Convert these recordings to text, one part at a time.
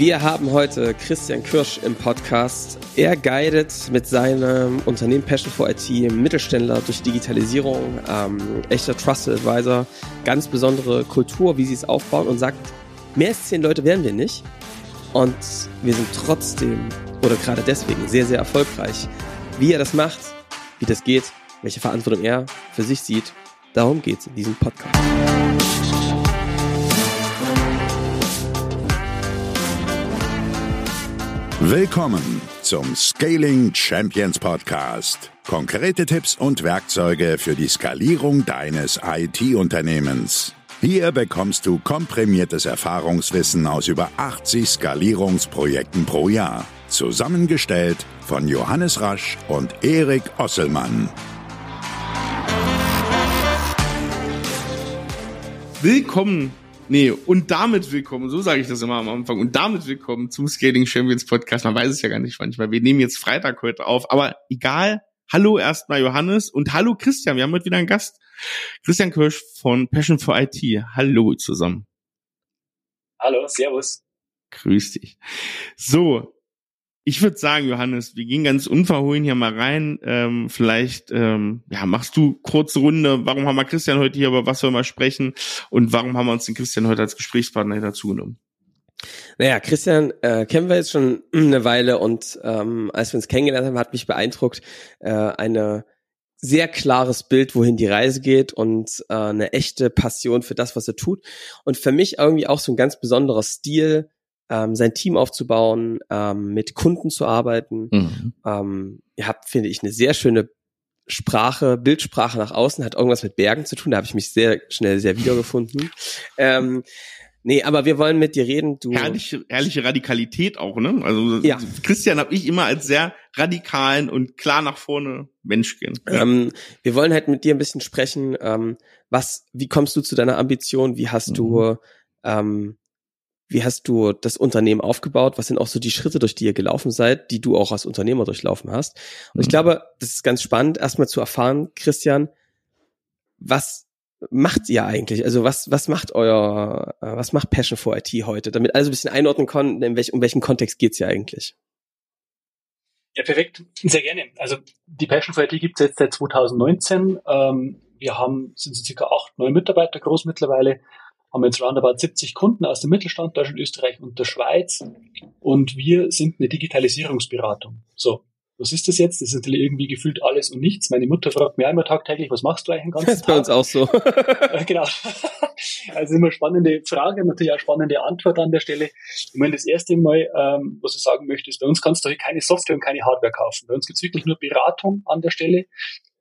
Wir haben heute Christian Kirsch im Podcast. Er guidet mit seinem Unternehmen Passion for IT Mittelständler durch Digitalisierung, ähm, echter Trusted Advisor, ganz besondere Kultur, wie sie es aufbauen und sagt, mehr als zehn Leute werden wir nicht. Und wir sind trotzdem oder gerade deswegen sehr, sehr erfolgreich. Wie er das macht, wie das geht, welche Verantwortung er für sich sieht, darum geht es in diesem Podcast. Willkommen zum Scaling Champions Podcast. Konkrete Tipps und Werkzeuge für die Skalierung deines IT-Unternehmens. Hier bekommst du komprimiertes Erfahrungswissen aus über 80 Skalierungsprojekten pro Jahr. Zusammengestellt von Johannes Rasch und Erik Osselmann. Willkommen Nee, und damit willkommen, so sage ich das immer am Anfang, und damit willkommen zum Scaling Champions Podcast. Man weiß es ja gar nicht manchmal. Wir nehmen jetzt Freitag heute auf, aber egal. Hallo erstmal Johannes und hallo Christian. Wir haben heute wieder einen Gast. Christian Kirsch von Passion for IT. Hallo zusammen. Hallo, Servus. Grüß dich. So, ich würde sagen, Johannes, wir gehen ganz unverhohlen hier mal rein. Ähm, vielleicht ähm, ja, machst du kurze Runde. Warum haben wir Christian heute hier, über was wir sprechen? Und warum haben wir uns den Christian heute als Gesprächspartner dazu genommen? Naja, Christian äh, kennen wir jetzt schon eine Weile und ähm, als wir uns kennengelernt haben, hat mich beeindruckt äh, eine sehr klares Bild, wohin die Reise geht und äh, eine echte Passion für das, was er tut. Und für mich irgendwie auch so ein ganz besonderer Stil, ähm, sein Team aufzubauen, ähm, mit Kunden zu arbeiten. Mhm. Ähm, ihr habt, finde ich, eine sehr schöne Sprache, Bildsprache nach außen, hat irgendwas mit Bergen zu tun, da habe ich mich sehr schnell sehr wiedergefunden. ähm, nee, aber wir wollen mit dir reden. Du herrliche, herrliche Radikalität auch, ne? Also ja. Christian habe ich immer als sehr radikalen und klar nach vorne Mensch gehen. Ähm, wir wollen halt mit dir ein bisschen sprechen. Ähm, was, wie kommst du zu deiner Ambition? Wie hast mhm. du ähm, wie hast du das Unternehmen aufgebaut? Was sind auch so die Schritte, durch die ihr gelaufen seid, die du auch als Unternehmer durchlaufen hast? Und ich mhm. glaube, das ist ganz spannend, erstmal zu erfahren, Christian, was macht ihr eigentlich? Also was, was macht euer, äh, was macht Passion for IT heute? Damit alle so ein bisschen einordnen können, in welch, um welchen Kontext geht's hier eigentlich? Ja, perfekt. Sehr gerne. Also die Passion for IT gibt's jetzt seit 2019. Ähm, wir haben, sind so circa acht, neun Mitarbeiter groß mittlerweile haben jetzt roundabout 70 Kunden aus dem Mittelstand, Deutschland, Österreich und der Schweiz. Und wir sind eine Digitalisierungsberatung. So. Was ist das jetzt? Das ist natürlich irgendwie gefühlt alles und nichts. Meine Mutter fragt mir einmal tagtäglich, was machst du eigentlich den ganzen Tag? Das ist bei uns auch so. genau. Also immer spannende Frage, natürlich auch spannende Antwort an der Stelle. Ich meine, das erste Mal, ähm, was ich sagen möchte, ist, bei uns kannst du keine Software und keine Hardware kaufen. Bei uns gibt es wirklich nur Beratung an der Stelle.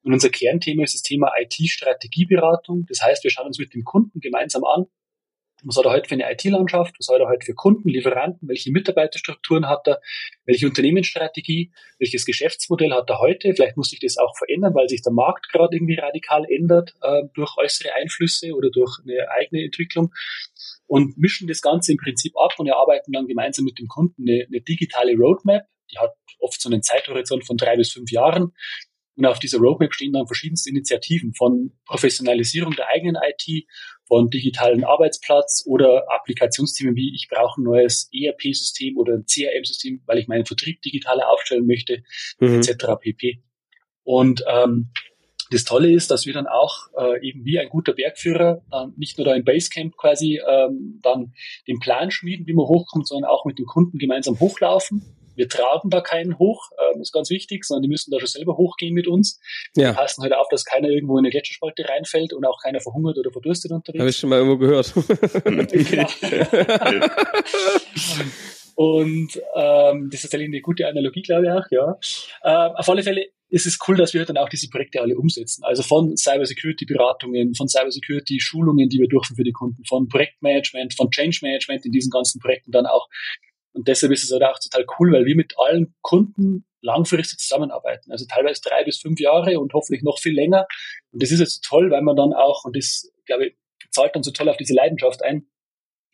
Und unser Kernthema ist das Thema IT-Strategieberatung. Das heißt, wir schauen uns mit dem Kunden gemeinsam an, was hat er heute für eine IT-Landschaft? Was hat er heute für Kunden, Lieferanten? Welche Mitarbeiterstrukturen hat er? Welche Unternehmensstrategie? Welches Geschäftsmodell hat er heute? Vielleicht muss sich das auch verändern, weil sich der Markt gerade irgendwie radikal ändert äh, durch äußere Einflüsse oder durch eine eigene Entwicklung. Und mischen das Ganze im Prinzip ab und erarbeiten dann gemeinsam mit dem Kunden eine, eine digitale Roadmap. Die hat oft so einen Zeithorizont von drei bis fünf Jahren. Und auf dieser Roadmap stehen dann verschiedenste Initiativen von Professionalisierung der eigenen IT, von digitalen Arbeitsplatz oder Applikationsthemen wie ich brauche ein neues ERP-System oder ein CRM-System, weil ich meinen Vertrieb digitaler aufstellen möchte, mhm. etc. pp. Und ähm, das Tolle ist, dass wir dann auch äh, eben wie ein guter Bergführer dann nicht nur da im Basecamp quasi ähm, dann den Plan schmieden, wie man hochkommt, sondern auch mit dem Kunden gemeinsam hochlaufen wir tragen da keinen hoch, ähm, ist ganz wichtig, sondern die müssen da schon selber hochgehen mit uns. Ja. Wir passen halt auf, dass keiner irgendwo in eine Gletscherspalte reinfällt und auch keiner verhungert oder verdurstet unterwegs. Habe ich schon mal irgendwo gehört. und ähm, das ist tatsächlich eine gute Analogie, glaube ich auch, ja. Äh, auf alle Fälle ist es cool, dass wir dann auch diese Projekte alle umsetzen. Also von Cybersecurity-Beratungen, von Cybersecurity-Schulungen, die wir durchführen für die Kunden, von Projektmanagement, von Change Management in diesen ganzen Projekten dann auch und deshalb ist es halt auch total cool, weil wir mit allen Kunden langfristig zusammenarbeiten. Also teilweise drei bis fünf Jahre und hoffentlich noch viel länger. Und das ist jetzt toll, weil man dann auch, und das, glaube ich, zahlt dann so toll auf diese Leidenschaft ein,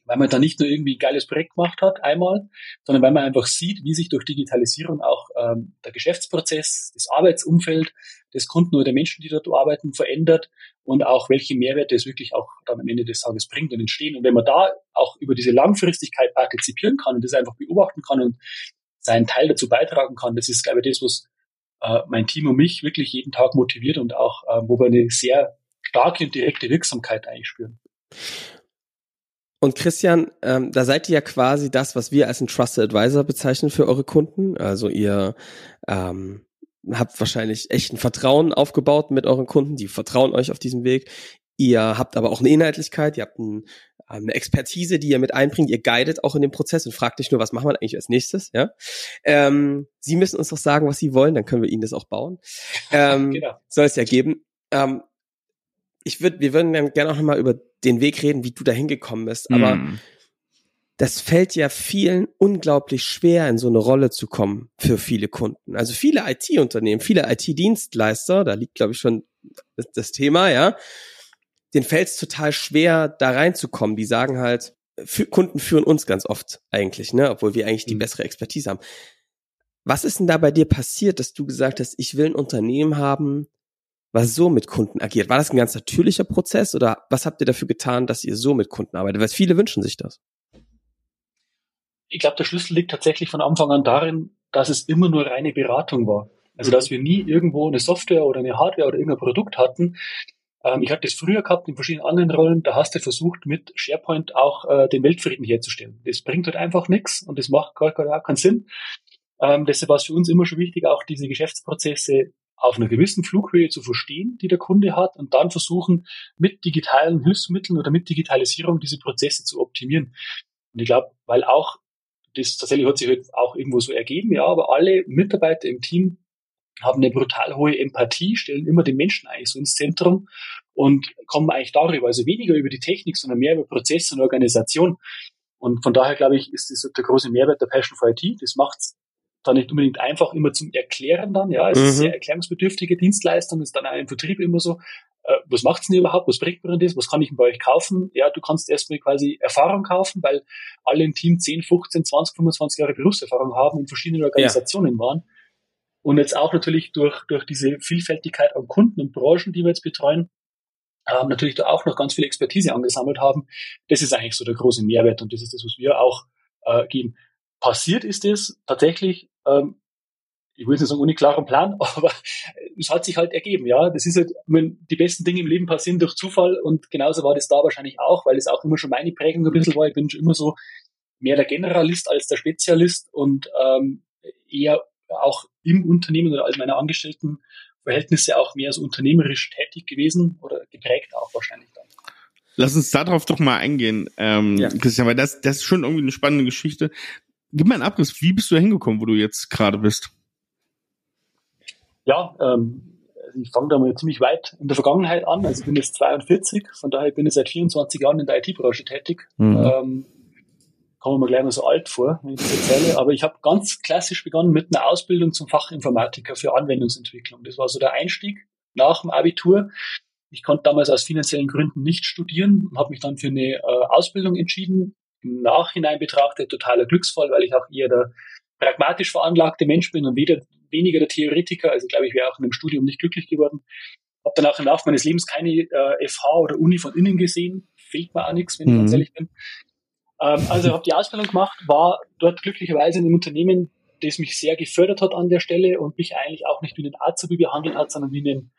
weil man da nicht nur irgendwie ein geiles Projekt gemacht hat, einmal, sondern weil man einfach sieht, wie sich durch Digitalisierung auch ähm, der Geschäftsprozess, das Arbeitsumfeld des Kunden oder der Menschen, die dort arbeiten, verändert und auch welche Mehrwerte es wirklich auch dann am Ende des Tages bringt und entstehen. Und wenn man da auch über diese Langfristigkeit partizipieren kann und das einfach beobachten kann und seinen Teil dazu beitragen kann, das ist, glaube ich, das, was äh, mein Team und mich wirklich jeden Tag motiviert und auch, äh, wo wir eine sehr starke und direkte Wirksamkeit eigentlich spüren. Und Christian, ähm, da seid ihr ja quasi das, was wir als ein Trusted Advisor bezeichnen für eure Kunden. Also ihr ähm, habt wahrscheinlich echt ein Vertrauen aufgebaut mit euren Kunden, die vertrauen euch auf diesem Weg. Ihr habt aber auch eine Inhaltlichkeit, ihr habt ein, eine Expertise, die ihr mit einbringt. Ihr guidet auch in dem Prozess und fragt nicht nur, was machen wir eigentlich als nächstes. Ja, ähm, Sie müssen uns doch sagen, was Sie wollen, dann können wir Ihnen das auch bauen. Ähm, genau. Soll es ja geben. Ähm, ich würde, wir würden dann gerne auch nochmal über den Weg reden, wie du da hingekommen bist. Aber mm. das fällt ja vielen unglaublich schwer, in so eine Rolle zu kommen für viele Kunden. Also viele IT-Unternehmen, viele IT-Dienstleister, da liegt, glaube ich, schon das, Thema, ja, den fällt es total schwer, da reinzukommen. Die sagen halt, für, Kunden führen uns ganz oft eigentlich, ne, obwohl wir eigentlich die mm. bessere Expertise haben. Was ist denn da bei dir passiert, dass du gesagt hast, ich will ein Unternehmen haben, was so mit Kunden agiert. War das ein ganz natürlicher Prozess oder was habt ihr dafür getan, dass ihr so mit Kunden arbeitet? Weil viele wünschen sich das. Ich glaube, der Schlüssel liegt tatsächlich von Anfang an darin, dass es immer nur reine Beratung war. Also, dass wir nie irgendwo eine Software oder eine Hardware oder irgendein Produkt hatten. Ähm, ich hatte das früher gehabt in verschiedenen anderen Rollen. Da hast du versucht, mit SharePoint auch äh, den Weltfrieden herzustellen. Das bringt halt einfach nichts und das macht gar, gar keinen Sinn. Ähm, deshalb war es für uns immer schon wichtig, auch diese Geschäftsprozesse auf einer gewissen Flughöhe zu verstehen, die der Kunde hat, und dann versuchen, mit digitalen Hilfsmitteln oder mit Digitalisierung diese Prozesse zu optimieren. Und ich glaube, weil auch das tatsächlich hat sich halt auch irgendwo so ergeben, ja, aber alle Mitarbeiter im Team haben eine brutal hohe Empathie, stellen immer den Menschen eigentlich so ins Zentrum und kommen eigentlich darüber, also weniger über die Technik, sondern mehr über Prozesse und Organisation. Und von daher glaube ich, ist das der große Mehrwert der Passion for IT. Das macht da nicht unbedingt einfach immer zum Erklären dann, ja, es mhm. ist sehr erklärungsbedürftige Dienstleistung, ist dann auch im Vertrieb immer so, äh, was macht's denn überhaupt, was bringt mir denn das, was kann ich denn bei euch kaufen? Ja, du kannst erstmal quasi Erfahrung kaufen, weil alle im Team 10, 15, 20, 25 Jahre Berufserfahrung haben, in verschiedenen Organisationen ja. waren. Und jetzt auch natürlich durch, durch diese Vielfältigkeit an Kunden und Branchen, die wir jetzt betreuen, ähm, natürlich da auch noch ganz viel Expertise angesammelt haben. Das ist eigentlich so der große Mehrwert und das ist das, was wir auch äh, geben. Passiert ist es tatsächlich ähm, ich will nicht sagen ohne klaren Plan, aber es hat sich halt ergeben, ja. Das ist halt, wenn die besten Dinge im Leben passieren durch Zufall und genauso war das da wahrscheinlich auch, weil es auch immer schon meine Prägung ein bisschen war. Ich bin schon immer so mehr der Generalist als der Spezialist und ähm, eher auch im Unternehmen oder als meine Angestellten Verhältnisse auch mehr so unternehmerisch tätig gewesen oder geprägt auch wahrscheinlich dann. Lass uns darauf doch mal eingehen, ähm, ja. Christian, weil das, das ist schon irgendwie eine spannende Geschichte gib mal einen Abriss. Wie bist du da hingekommen, wo du jetzt gerade bist? Ja, ähm, ich fange da mal ziemlich weit in der Vergangenheit an. Also ich bin jetzt 42, von daher bin ich seit 24 Jahren in der IT-Branche tätig. Mhm. Ähm, kommen wir gleich mal so alt vor, wenn ich das erzähle. Aber ich habe ganz klassisch begonnen mit einer Ausbildung zum Fachinformatiker für Anwendungsentwicklung. Das war so der Einstieg nach dem Abitur. Ich konnte damals aus finanziellen Gründen nicht studieren, habe mich dann für eine äh, Ausbildung entschieden im Nachhinein betrachtet totaler Glücksfall, weil ich auch eher der pragmatisch veranlagte Mensch bin und weder, weniger der Theoretiker. Also glaube ich, wäre auch in einem Studium nicht glücklich geworden. Habe dann auch im Laufe meines Lebens keine äh, FH oder Uni von innen gesehen. Fehlt mir auch nichts, wenn mhm. ich ganz ehrlich bin. Ähm, also habe die Ausbildung gemacht, war dort glücklicherweise in einem Unternehmen, das mich sehr gefördert hat an der Stelle und mich eigentlich auch nicht wie einen Azubi behandelt hat, sondern wie einen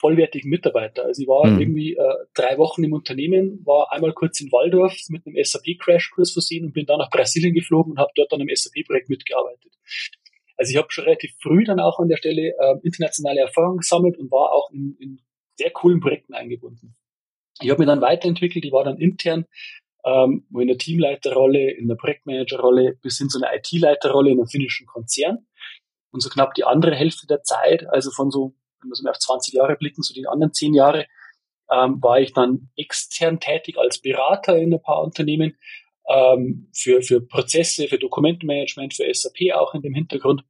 vollwertigen Mitarbeiter. Also ich war mhm. irgendwie äh, drei Wochen im Unternehmen, war einmal kurz in Waldorf mit einem SAP-Crashkurs versehen und bin dann nach Brasilien geflogen und habe dort an einem SAP-Projekt mitgearbeitet. Also ich habe schon relativ früh dann auch an der Stelle äh, internationale Erfahrung gesammelt und war auch in, in sehr coolen Projekten eingebunden. Ich habe mich dann weiterentwickelt, ich war dann intern ähm, in der Teamleiterrolle, in der Projektmanagerrolle bis hin zu einer IT-Leiterrolle in einem finnischen Konzern. Und so knapp die andere Hälfte der Zeit, also von so wenn wir auf 20 Jahre blicken, so die anderen 10 Jahre, ähm, war ich dann extern tätig als Berater in ein paar Unternehmen ähm, für, für Prozesse, für Dokumentenmanagement, für SAP auch in dem Hintergrund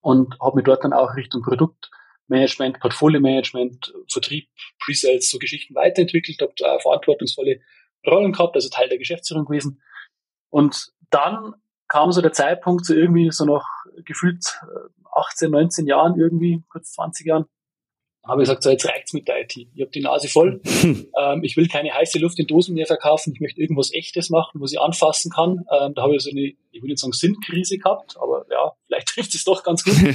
und habe mich dort dann auch Richtung Produktmanagement, Portfolio-Management, Vertrieb, Pre-Sales, so Geschichten weiterentwickelt, habe da verantwortungsvolle Rollen gehabt, also Teil der Geschäftsführung gewesen. Und dann kam so der Zeitpunkt, so irgendwie so noch gefühlt 18, äh, 19 Jahren irgendwie, kurz 20 Jahren, habe ich gesagt, so jetzt reicht's mit der IT. Ich habe die Nase voll. ähm, ich will keine heiße Luft in Dosen mehr verkaufen. Ich möchte irgendwas Echtes machen, was ich anfassen kann. Ähm, da habe ich so eine, ich will nicht sagen Sinnkrise gehabt, aber ja, vielleicht trifft es doch ganz gut.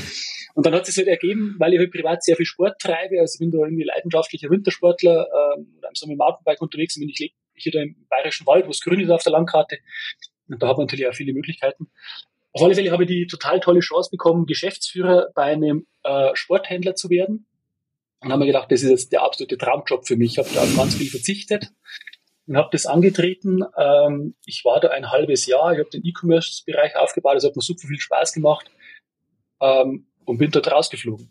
Und dann hat es sich halt ergeben, weil ich halt privat sehr viel Sport treibe. Also ich bin da irgendwie leidenschaftlicher Wintersportler ähm, oder so mit dem Mountainbike unterwegs bin. Ich lebe hier da im Bayerischen Wald, wo es grün ist auf der Landkarte. Und da hat man natürlich auch viele Möglichkeiten. Auf alle Fälle habe ich die total tolle Chance bekommen, Geschäftsführer bei einem äh, Sporthändler zu werden. Und haben mir gedacht, das ist jetzt der absolute Traumjob für mich. Ich habe da ganz viel verzichtet und habe das angetreten. Ähm, ich war da ein halbes Jahr, ich habe den E-Commerce-Bereich aufgebaut, es hat mir super viel Spaß gemacht ähm, und bin dort rausgeflogen.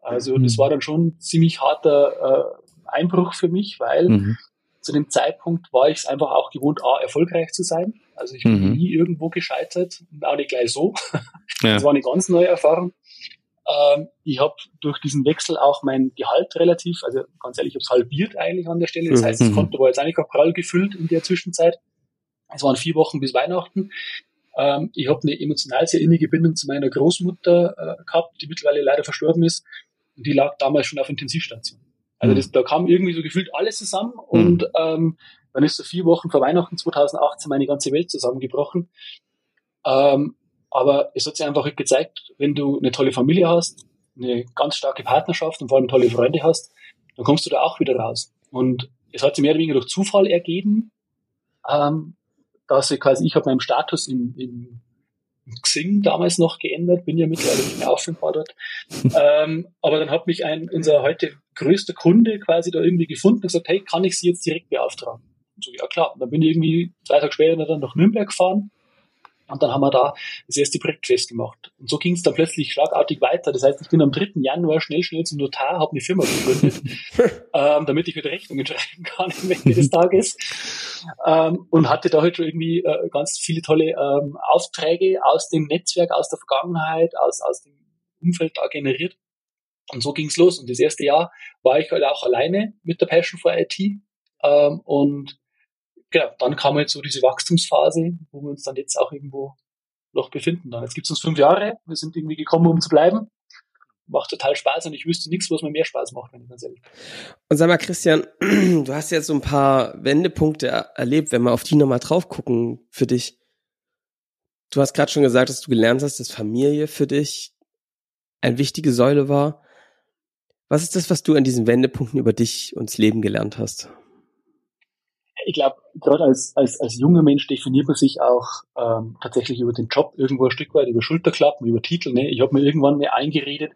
Also mhm. das war dann schon ein ziemlich harter äh, Einbruch für mich, weil mhm. zu dem Zeitpunkt war ich es einfach auch gewohnt, A, erfolgreich zu sein. Also ich bin mhm. nie irgendwo gescheitert, auch nicht gleich so. Ja. Das war eine ganz neue Erfahrung. Ähm, ich habe durch diesen Wechsel auch mein Gehalt relativ, also ganz ehrlich, ich habe es halbiert eigentlich an der Stelle. Das heißt, das mhm. Konto war jetzt eigentlich auch prall gefüllt in der Zwischenzeit. Es waren vier Wochen bis Weihnachten. Ähm, ich habe eine emotional sehr innige Bindung zu meiner Großmutter äh, gehabt, die mittlerweile leider verstorben ist. Und die lag damals schon auf Intensivstation. Also mhm. das, da kam irgendwie so gefühlt alles zusammen mhm. und ähm, dann ist so vier Wochen vor Weihnachten 2018 meine ganze Welt zusammengebrochen. Ähm, aber es hat sich einfach gezeigt, wenn du eine tolle Familie hast, eine ganz starke Partnerschaft und vor allem tolle Freunde hast, dann kommst du da auch wieder raus. Und es hat sich mehr oder weniger durch Zufall ergeben, ähm, dass ich quasi, ich habe meinen Status im, im Xing damals noch geändert, bin ja mittlerweile nicht mehr auffindbar dort. ähm, aber dann hat mich ein, unser heute größter Kunde quasi da irgendwie gefunden und gesagt, hey, kann ich Sie jetzt direkt beauftragen? Und so, ja klar. Und dann bin ich irgendwie zwei Tage später dann nach Nürnberg gefahren und dann haben wir da das erste Projekt festgemacht. Und so ging es dann plötzlich schlagartig weiter. Das heißt, ich bin am 3. Januar schnell, schnell zum Notar, habe eine Firma gegründet, ähm, damit ich wieder Rechnungen schreiben kann am Ende des Tages. Ähm, und hatte da halt schon irgendwie äh, ganz viele tolle ähm, Aufträge aus dem Netzwerk, aus der Vergangenheit, aus, aus dem Umfeld da generiert. Und so ging's los. Und das erste Jahr war ich halt auch alleine mit der Passion for IT. Ähm, und genau, dann kam jetzt so diese Wachstumsphase, wo wir uns dann jetzt auch irgendwo noch befinden. Dann. Jetzt gibt es uns fünf Jahre, wir sind irgendwie gekommen, um zu bleiben. Macht total Spaß und ich wüsste nichts, was mir mehr Spaß macht, wenn ich ganz ehrlich bin. Und sag mal, Christian, du hast jetzt so ein paar Wendepunkte erlebt, wenn wir auf die nochmal drauf gucken für dich. Du hast gerade schon gesagt, dass du gelernt hast, dass Familie für dich eine wichtige Säule war. Was ist das, was du an diesen Wendepunkten über dich und das Leben gelernt hast? ich glaube, gerade als, als, als junger Mensch definiert man sich auch ähm, tatsächlich über den Job irgendwo ein Stück weit, über Schulterklappen, über Titel. Ne? Ich habe mir irgendwann mir eingeredet,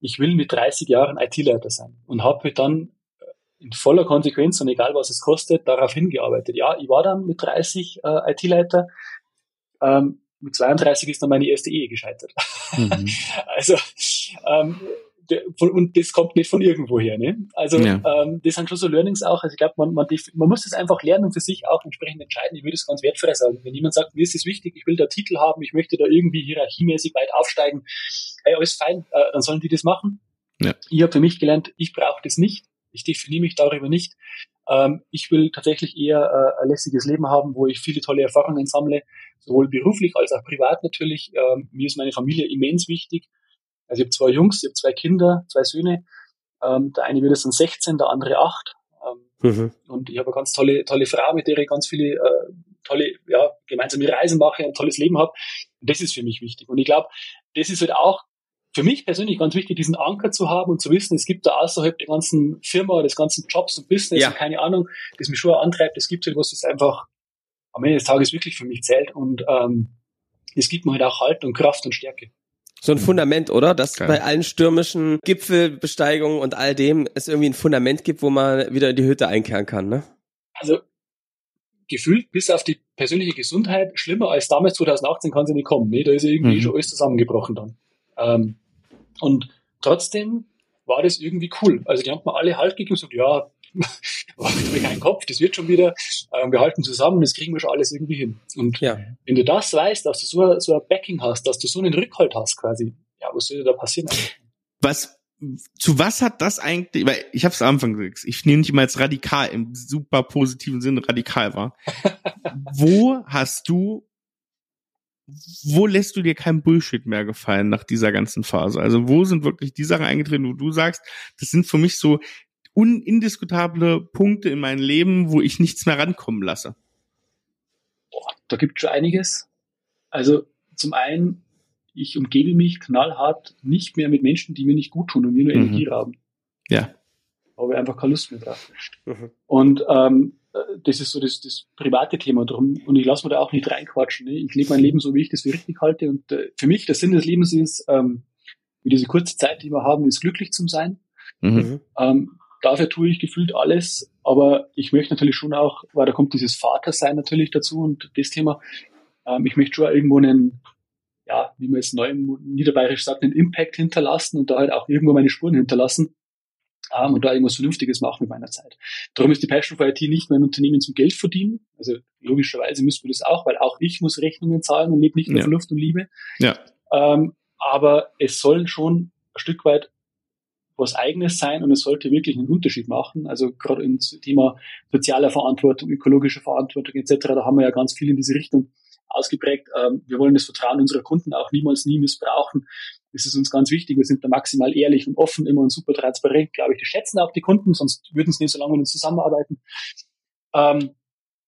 ich will mit 30 Jahren IT-Leiter sein und habe halt dann äh, in voller Konsequenz und egal was es kostet, darauf hingearbeitet. Ja, ich war dann mit 30 äh, IT-Leiter. Ähm, mit 32 ist dann meine erste Ehe gescheitert. Mhm. also ähm, und das kommt nicht von irgendwoher. Ne? Also ja. ähm, das sind schon so Learnings auch. Also ich glaube, man, man, man muss das einfach lernen und für sich auch entsprechend entscheiden. Ich würde es ganz wertfrei sagen. Wenn jemand sagt, mir ist es wichtig, ich will da Titel haben, ich möchte da irgendwie hierarchiemäßig weit aufsteigen, hey, alles fein, äh, dann sollen die das machen. Ja. Ich habe für mich gelernt, ich brauche das nicht. Ich definiere mich darüber nicht. Ähm, ich will tatsächlich eher äh, ein lässiges Leben haben, wo ich viele tolle Erfahrungen sammle, sowohl beruflich als auch privat natürlich. Ähm, mir ist meine Familie immens wichtig. Also ich habe zwei Jungs, ich habe zwei Kinder, zwei Söhne. Ähm, der eine wird jetzt dann 16, der andere 8. Ähm, mhm. Und ich habe eine ganz tolle, tolle Frau, mit der ich ganz viele äh, tolle, ja, gemeinsame Reisen mache, ein tolles Leben habe. Und das ist für mich wichtig. Und ich glaube, das ist halt auch für mich persönlich ganz wichtig, diesen Anker zu haben und zu wissen, es gibt da außerhalb der ganzen Firma, des ganzen Jobs und Business ja. und keine Ahnung, das mich schon antreibt, es gibt halt was, das einfach am Ende des Tages wirklich für mich zählt und ähm, es gibt mir halt auch Halt und Kraft und Stärke. So ein Fundament, oder? Dass Geil. bei allen stürmischen Gipfelbesteigungen und all dem es irgendwie ein Fundament gibt, wo man wieder in die Hütte einkehren kann, ne? Also gefühlt bis auf die persönliche Gesundheit schlimmer als damals 2018 kann sie nicht kommen. Ne? Da ist irgendwie mhm. schon alles zusammengebrochen dann. Ähm, und trotzdem war das irgendwie cool. Also die haben mir alle Halt gegeben und gesagt, ja, mach mir keinen Kopf, das wird schon wieder, ähm, wir halten zusammen, das kriegen wir schon alles irgendwie hin. Und ja. wenn du das weißt, dass du so, so ein Backing hast, dass du so einen Rückhalt hast quasi, ja, was soll da passieren? Was zu was hat das eigentlich, weil ich habe es am Anfang gesagt, ich nehme nicht mal als radikal im super positiven Sinne radikal war. Wo hast du wo lässt du dir kein Bullshit mehr gefallen nach dieser ganzen Phase? Also wo sind wirklich die Sachen eingetreten, wo du sagst, das sind für mich so undiskutable Punkte in meinem Leben, wo ich nichts mehr rankommen lasse? Boah, da gibt schon einiges. Also zum einen, ich umgebe mich knallhart nicht mehr mit Menschen, die mir nicht gut tun und mir nur mhm. Energie rauben. Ja. Aber einfach keine Lust mehr drauf. Mhm. Und ähm, das ist so das, das private Thema drum und ich lasse mir da auch nicht reinquatschen. Ne? Ich lebe mein Leben so, wie ich das für richtig halte und äh, für mich der Sinn des Lebens ist, ähm, wie diese kurze Zeit, die wir haben, ist glücklich zu sein. Mhm. Ähm, dafür tue ich gefühlt alles, aber ich möchte natürlich schon auch, weil da kommt dieses Vatersein natürlich dazu und das Thema, ähm, ich möchte schon irgendwo einen, ja, wie man es neu im Niederbayerisch sagt, einen Impact hinterlassen und da halt auch irgendwo meine Spuren hinterlassen ähm, und da irgendwas Vernünftiges machen mit meiner Zeit. Darum ist die Passion for IT nicht mehr ein Unternehmen zum Geld verdienen. Also logischerweise müssen wir das auch, weil auch ich muss Rechnungen zahlen und lebe nicht nur ja. Luft und Liebe. Ja. Ähm, aber es soll schon ein Stück weit was Eigenes sein und es sollte wirklich einen Unterschied machen. Also gerade im Thema sozialer Verantwortung, ökologische Verantwortung etc., da haben wir ja ganz viel in diese Richtung ausgeprägt. Ähm, wir wollen das Vertrauen unserer Kunden auch niemals nie missbrauchen. Das ist uns ganz wichtig. Wir sind da maximal ehrlich und offen, immer und super transparent. Glaube ich, das schätzen auch die Kunden, sonst würden sie nicht so lange mit uns zusammenarbeiten. Ähm,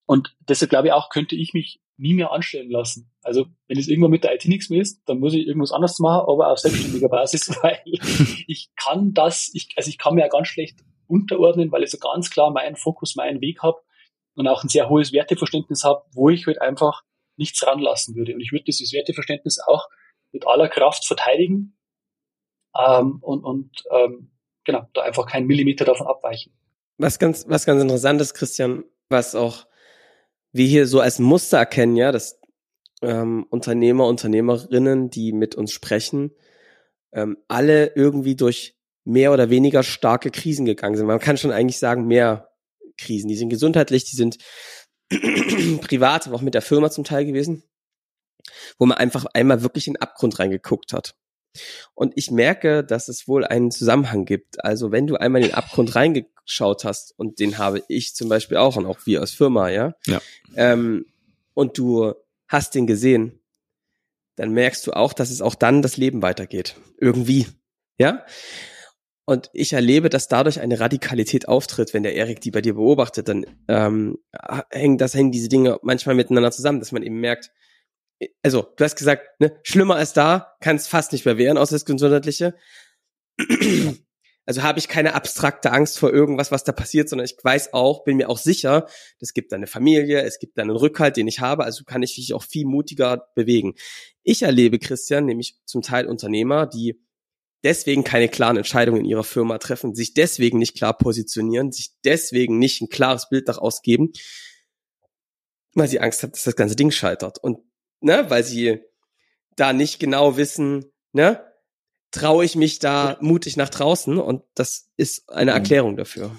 und deshalb glaube ich auch, könnte ich mich nie mehr anstellen lassen. Also wenn es irgendwann mit der IT nichts mehr ist, dann muss ich irgendwas anderes machen, aber auf selbstständiger Basis, weil ich kann das, ich, also ich kann mir ja ganz schlecht unterordnen, weil ich so ganz klar meinen Fokus, meinen Weg habe und auch ein sehr hohes Werteverständnis habe, wo ich halt einfach nichts ranlassen würde. Und ich würde dieses Werteverständnis auch mit aller Kraft verteidigen ähm, und, und ähm, genau, da einfach keinen Millimeter davon abweichen. Was ganz, was ganz interessant ist, Christian, was auch wir hier so als Muster erkennen, ja, dass ähm, Unternehmer, Unternehmerinnen, die mit uns sprechen, ähm, alle irgendwie durch mehr oder weniger starke Krisen gegangen sind. Man kann schon eigentlich sagen, mehr Krisen. Die sind gesundheitlich, die sind privat, aber auch mit der Firma zum Teil gewesen, wo man einfach einmal wirklich in den Abgrund reingeguckt hat. Und ich merke, dass es wohl einen Zusammenhang gibt. Also wenn du einmal in den Abgrund reingeschaut hast, und den habe ich zum Beispiel auch und auch wir als Firma, ja, ja. Ähm, und du hast den gesehen, dann merkst du auch, dass es auch dann das Leben weitergeht. Irgendwie. Ja? Und ich erlebe, dass dadurch eine Radikalität auftritt, wenn der Erik die bei dir beobachtet, dann ähm, hängen, das hängen diese Dinge manchmal miteinander zusammen, dass man eben merkt, also du hast gesagt, ne, schlimmer als da, kann es fast nicht mehr wehren, außer das Gesundheitliche. Also habe ich keine abstrakte Angst vor irgendwas, was da passiert, sondern ich weiß auch, bin mir auch sicher, es gibt eine Familie, es gibt einen Rückhalt, den ich habe, also kann ich mich auch viel mutiger bewegen. Ich erlebe Christian, nämlich zum Teil Unternehmer, die deswegen keine klaren Entscheidungen in ihrer Firma treffen, sich deswegen nicht klar positionieren, sich deswegen nicht ein klares Bild daraus geben, weil sie Angst hat, dass das ganze Ding scheitert. Und ne, weil sie da nicht genau wissen, ne, traue ich mich da mutig nach draußen und das ist eine mhm. Erklärung dafür.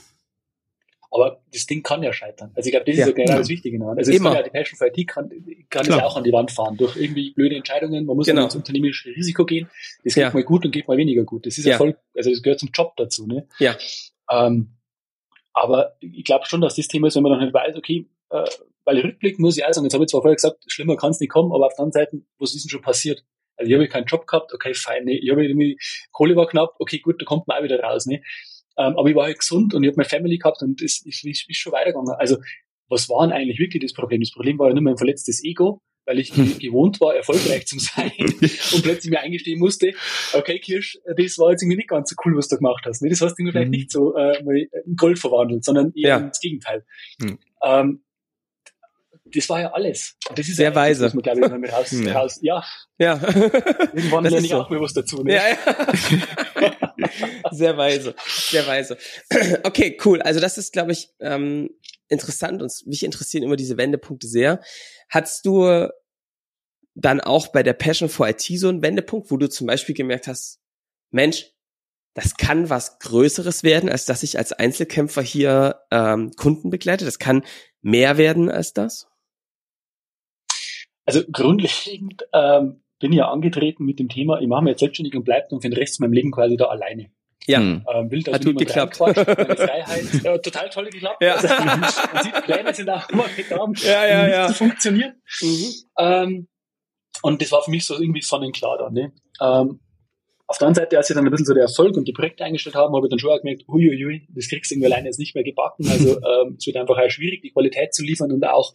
Aber das Ding kann ja scheitern. Also ich glaube, das ja, ist ja genau das Wichtige. Ne? Also Immer. ja, die Passion for IT kann, kann es ja auch an die Wand fahren durch irgendwie blöde Entscheidungen. Man muss genau. ins unternehmerische Risiko gehen. Das geht ja. mal gut und geht mal weniger gut. Das ist ja, voll, also das gehört zum Job dazu. Ne? Ja. Ähm, aber ich glaube schon, dass das Thema ist, wenn man dann halt weiß, okay, äh, weil Rückblick muss ich auch sagen, jetzt habe ich zwar vorher gesagt, schlimmer kann es nicht kommen, aber auf der anderen Seite, was ist denn schon passiert? Also ich habe keinen Job gehabt, okay, fein, ne? ich habe irgendwie, Kohle war knapp, okay, gut, da kommt man auch wieder raus. Ne? Ähm, aber ich war halt gesund und ich habe meine Family gehabt und das ist, ist, ist schon weitergegangen. Also was war denn eigentlich wirklich das Problem? Das Problem war ja nur mein verletztes Ego, weil ich gewohnt war, erfolgreich zu sein und plötzlich mir eingestehen musste, okay, Kirsch, das war jetzt irgendwie nicht ganz so cool, was du gemacht hast. Ne? Das hast du vielleicht mhm. nicht so äh, mal in Gold verwandelt, sondern eher ja. ins Gegenteil. Mhm. Ähm, das war ja alles. das ist sehr ja weise. Das, man, glaube ich, raus, ja. raus. Ja. ja. Irgendwann lerne ich so. auch mal was dazu. Ne? Ja, ja. sehr weise. Sehr weise. Okay, cool. Also das ist, glaube ich, ähm, interessant und mich interessieren immer diese Wendepunkte sehr. Hattest du dann auch bei der Passion for IT so einen Wendepunkt, wo du zum Beispiel gemerkt hast, Mensch, das kann was Größeres werden, als dass ich als Einzelkämpfer hier ähm, Kunden begleite. Das kann mehr werden als das? Also grundlegend ähm, bin ich ja angetreten mit dem Thema, ich mache mir jetzt selbstständig und bleibe dann für den Rest meinem Leben quasi da alleine. Ja, hm. ähm, will hat gut geklappt. Freiheit, ja, total toll geklappt. Ja. Also, man sieht, Pläne sind auch immer getan, ja, ja, um ja. zu funktionieren. Mhm. Ähm, Und das war für mich so irgendwie sonnenklar dann. Ne? Ähm, auf der anderen Seite, als sie dann ein bisschen so der Erfolg und die Projekte eingestellt haben, habe ich dann schon gemerkt, huiuiui, das kriegst du irgendwie alleine jetzt nicht mehr gebacken. Also ähm, es wird einfach auch schwierig, die Qualität zu liefern und auch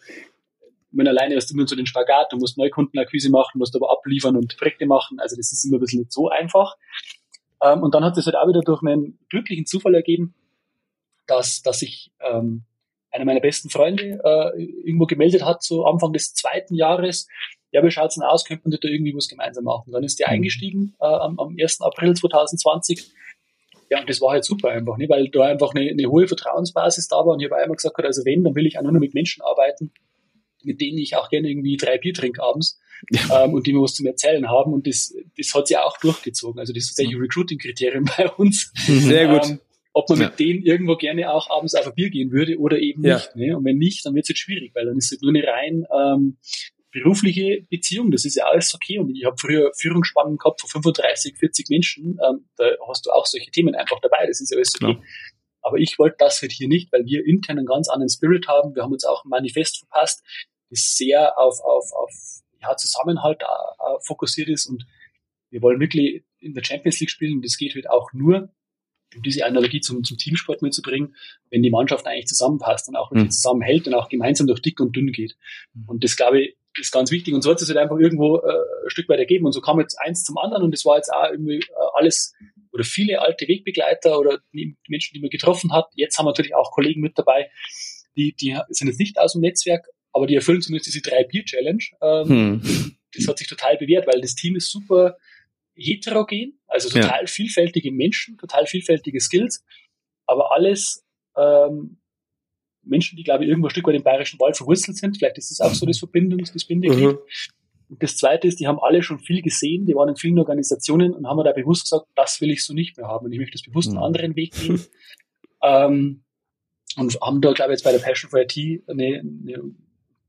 wenn alleine hast du immer so den Spagat, du musst Neukundenakquise machen, musst aber abliefern und Projekte machen. Also das ist immer ein bisschen nicht so einfach. Ähm, und dann hat es halt auch wieder durch einen glücklichen Zufall ergeben, dass, dass sich ähm, einer meiner besten Freunde äh, irgendwo gemeldet hat, so Anfang des zweiten Jahres. Ja, wie schaut's denn aus? Könnte man da irgendwie was gemeinsam machen? Dann ist der mhm. eingestiegen äh, am, am 1. April 2020. Ja, und das war halt super einfach, ne? weil da einfach eine, eine hohe Vertrauensbasis da war. Und ich habe einmal gesagt, also wenn, dann will ich auch nur noch mit Menschen arbeiten, mit denen ich auch gerne irgendwie drei Bier trinke abends ja. ähm, und die mir was zum Erzählen haben. Und das, das hat sich auch durchgezogen. Also das ist tatsächlich mhm. Recruiting-Kriterium bei uns. Sehr gut. Ähm, ob man ja. mit denen irgendwo gerne auch abends auf ein Bier gehen würde oder eben ja. nicht. Ne? Und wenn nicht, dann wird es jetzt schwierig, weil dann ist es nur eine rein ähm, berufliche Beziehung. Das ist ja alles okay. Und ich habe früher Führungsspannen gehabt von 35, 40 Menschen. Ähm, da hast du auch solche Themen einfach dabei. Das ist ja alles okay. Klar. Aber ich wollte das halt hier nicht, weil wir intern einen ganz anderen Spirit haben. Wir haben uns auch ein Manifest verpasst, das sehr auf, auf, auf ja, Zusammenhalt äh, fokussiert ist und wir wollen wirklich in der Champions League spielen und das geht halt auch nur, um diese Analogie zum, zum Teamsport mitzubringen, wenn die Mannschaft eigentlich zusammenpasst und auch mhm. zusammenhält und auch gemeinsam durch dick und dünn geht. Mhm. Und das, glaube ich, ist ganz wichtig und sollte es halt einfach irgendwo äh, ein Stück weit ergeben. Und so kam jetzt eins zum anderen und das war jetzt auch irgendwie äh, alles oder viele alte Wegbegleiter oder die Menschen, die man getroffen hat. Jetzt haben wir natürlich auch Kollegen mit dabei, die, die sind jetzt nicht aus dem Netzwerk, aber die erfüllen zumindest diese drei Bier-Challenge. Ähm, hm. Das hat sich total bewährt, weil das Team ist super heterogen, also total ja. vielfältige Menschen, total vielfältige Skills, aber alles ähm, Menschen, die, glaube ich, irgendwo ein Stück weit im Bayerischen Wald verwurzelt sind. Vielleicht ist das auch so das Verbindungs-, das Bindeglied. Mhm. Und das Zweite ist, die haben alle schon viel gesehen, die waren in vielen Organisationen und haben da bewusst gesagt, das will ich so nicht mehr haben und ich möchte das bewusst einen mhm. anderen Weg gehen. ähm, und haben da, glaube ich, jetzt bei der Passion for IT eine, eine,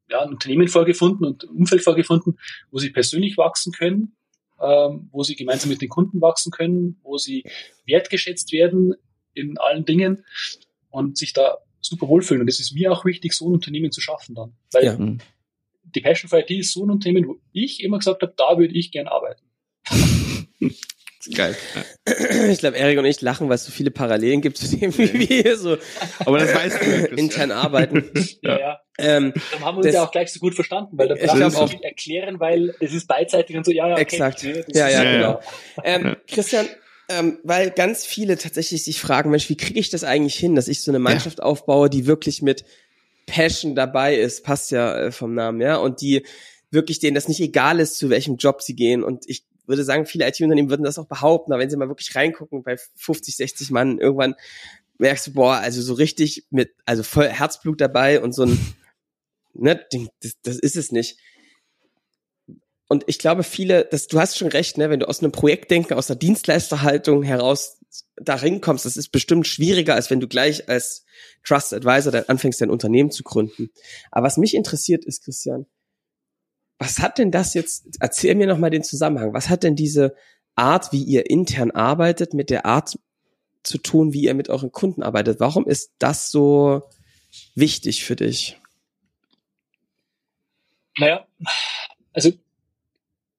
ja, ein Unternehmen vorgefunden und ein Umfeld vorgefunden, wo sie persönlich wachsen können, ähm, wo sie gemeinsam mit den Kunden wachsen können, wo sie wertgeschätzt werden in allen Dingen und sich da super wohlfühlen. Und das ist mir auch wichtig, so ein Unternehmen zu schaffen dann. Weil ja. Die Passion for IT ist so ein Unternehmen, wo ich immer gesagt habe, da würde ich gern arbeiten. Geil. Ich glaube, Erik und ich lachen, weil es so viele Parallelen gibt zu dem, wie wir hier so Aber das weißt du, intern arbeiten. ja, ja. Ähm, dann haben wir uns das, ja auch gleich so gut verstanden, weil da brauchen wir auch erklären, weil es ist beidseitig und so, ja, ja, okay, Exakt. Ja, ja, ja, genau. Ähm, Christian, ähm, weil ganz viele tatsächlich sich fragen, Mensch, wie kriege ich das eigentlich hin, dass ich so eine Mannschaft ja. aufbaue, die wirklich mit Passion dabei ist, passt ja äh, vom Namen, ja, und die wirklich denen das nicht egal ist, zu welchem Job sie gehen. Und ich würde sagen, viele IT-Unternehmen würden das auch behaupten, aber wenn sie mal wirklich reingucken, bei 50, 60 Mann, irgendwann merkst du, boah, also so richtig mit, also voll Herzblut dabei und so ein, ne, das, das ist es nicht. Und ich glaube, viele, das, du hast schon recht, ne, wenn du aus einem Projektdenken, aus der Dienstleisterhaltung heraus darin kommst, das ist bestimmt schwieriger, als wenn du gleich als Trust Advisor dann anfängst, dein Unternehmen zu gründen. Aber was mich interessiert ist, Christian, was hat denn das jetzt, erzähl mir nochmal den Zusammenhang, was hat denn diese Art, wie ihr intern arbeitet, mit der Art zu tun, wie ihr mit euren Kunden arbeitet? Warum ist das so wichtig für dich? Naja, also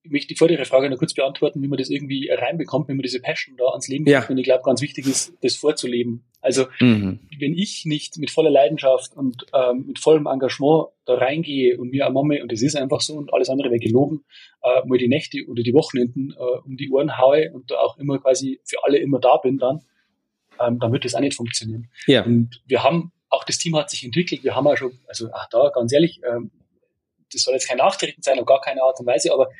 ich möchte die vordere Frage noch kurz beantworten, wie man das irgendwie reinbekommt, wenn man diese Passion da ans Leben ja. Und ich glaube, ganz wichtig ist, das vorzuleben. Also mhm. wenn ich nicht mit voller Leidenschaft und ähm, mit vollem Engagement da reingehe und mir eine Mama, und das ist einfach so und alles andere wäre gelogen, äh, mal die Nächte oder die Wochenenden äh, um die Ohren haue und da auch immer quasi für alle immer da bin dann, ähm, dann wird das auch nicht funktionieren. Ja. Und wir haben, auch das Team hat sich entwickelt, wir haben auch schon, also ach da, ganz ehrlich, ähm, das soll jetzt kein Nachtreten sein, auf gar keine Art und Weise, aber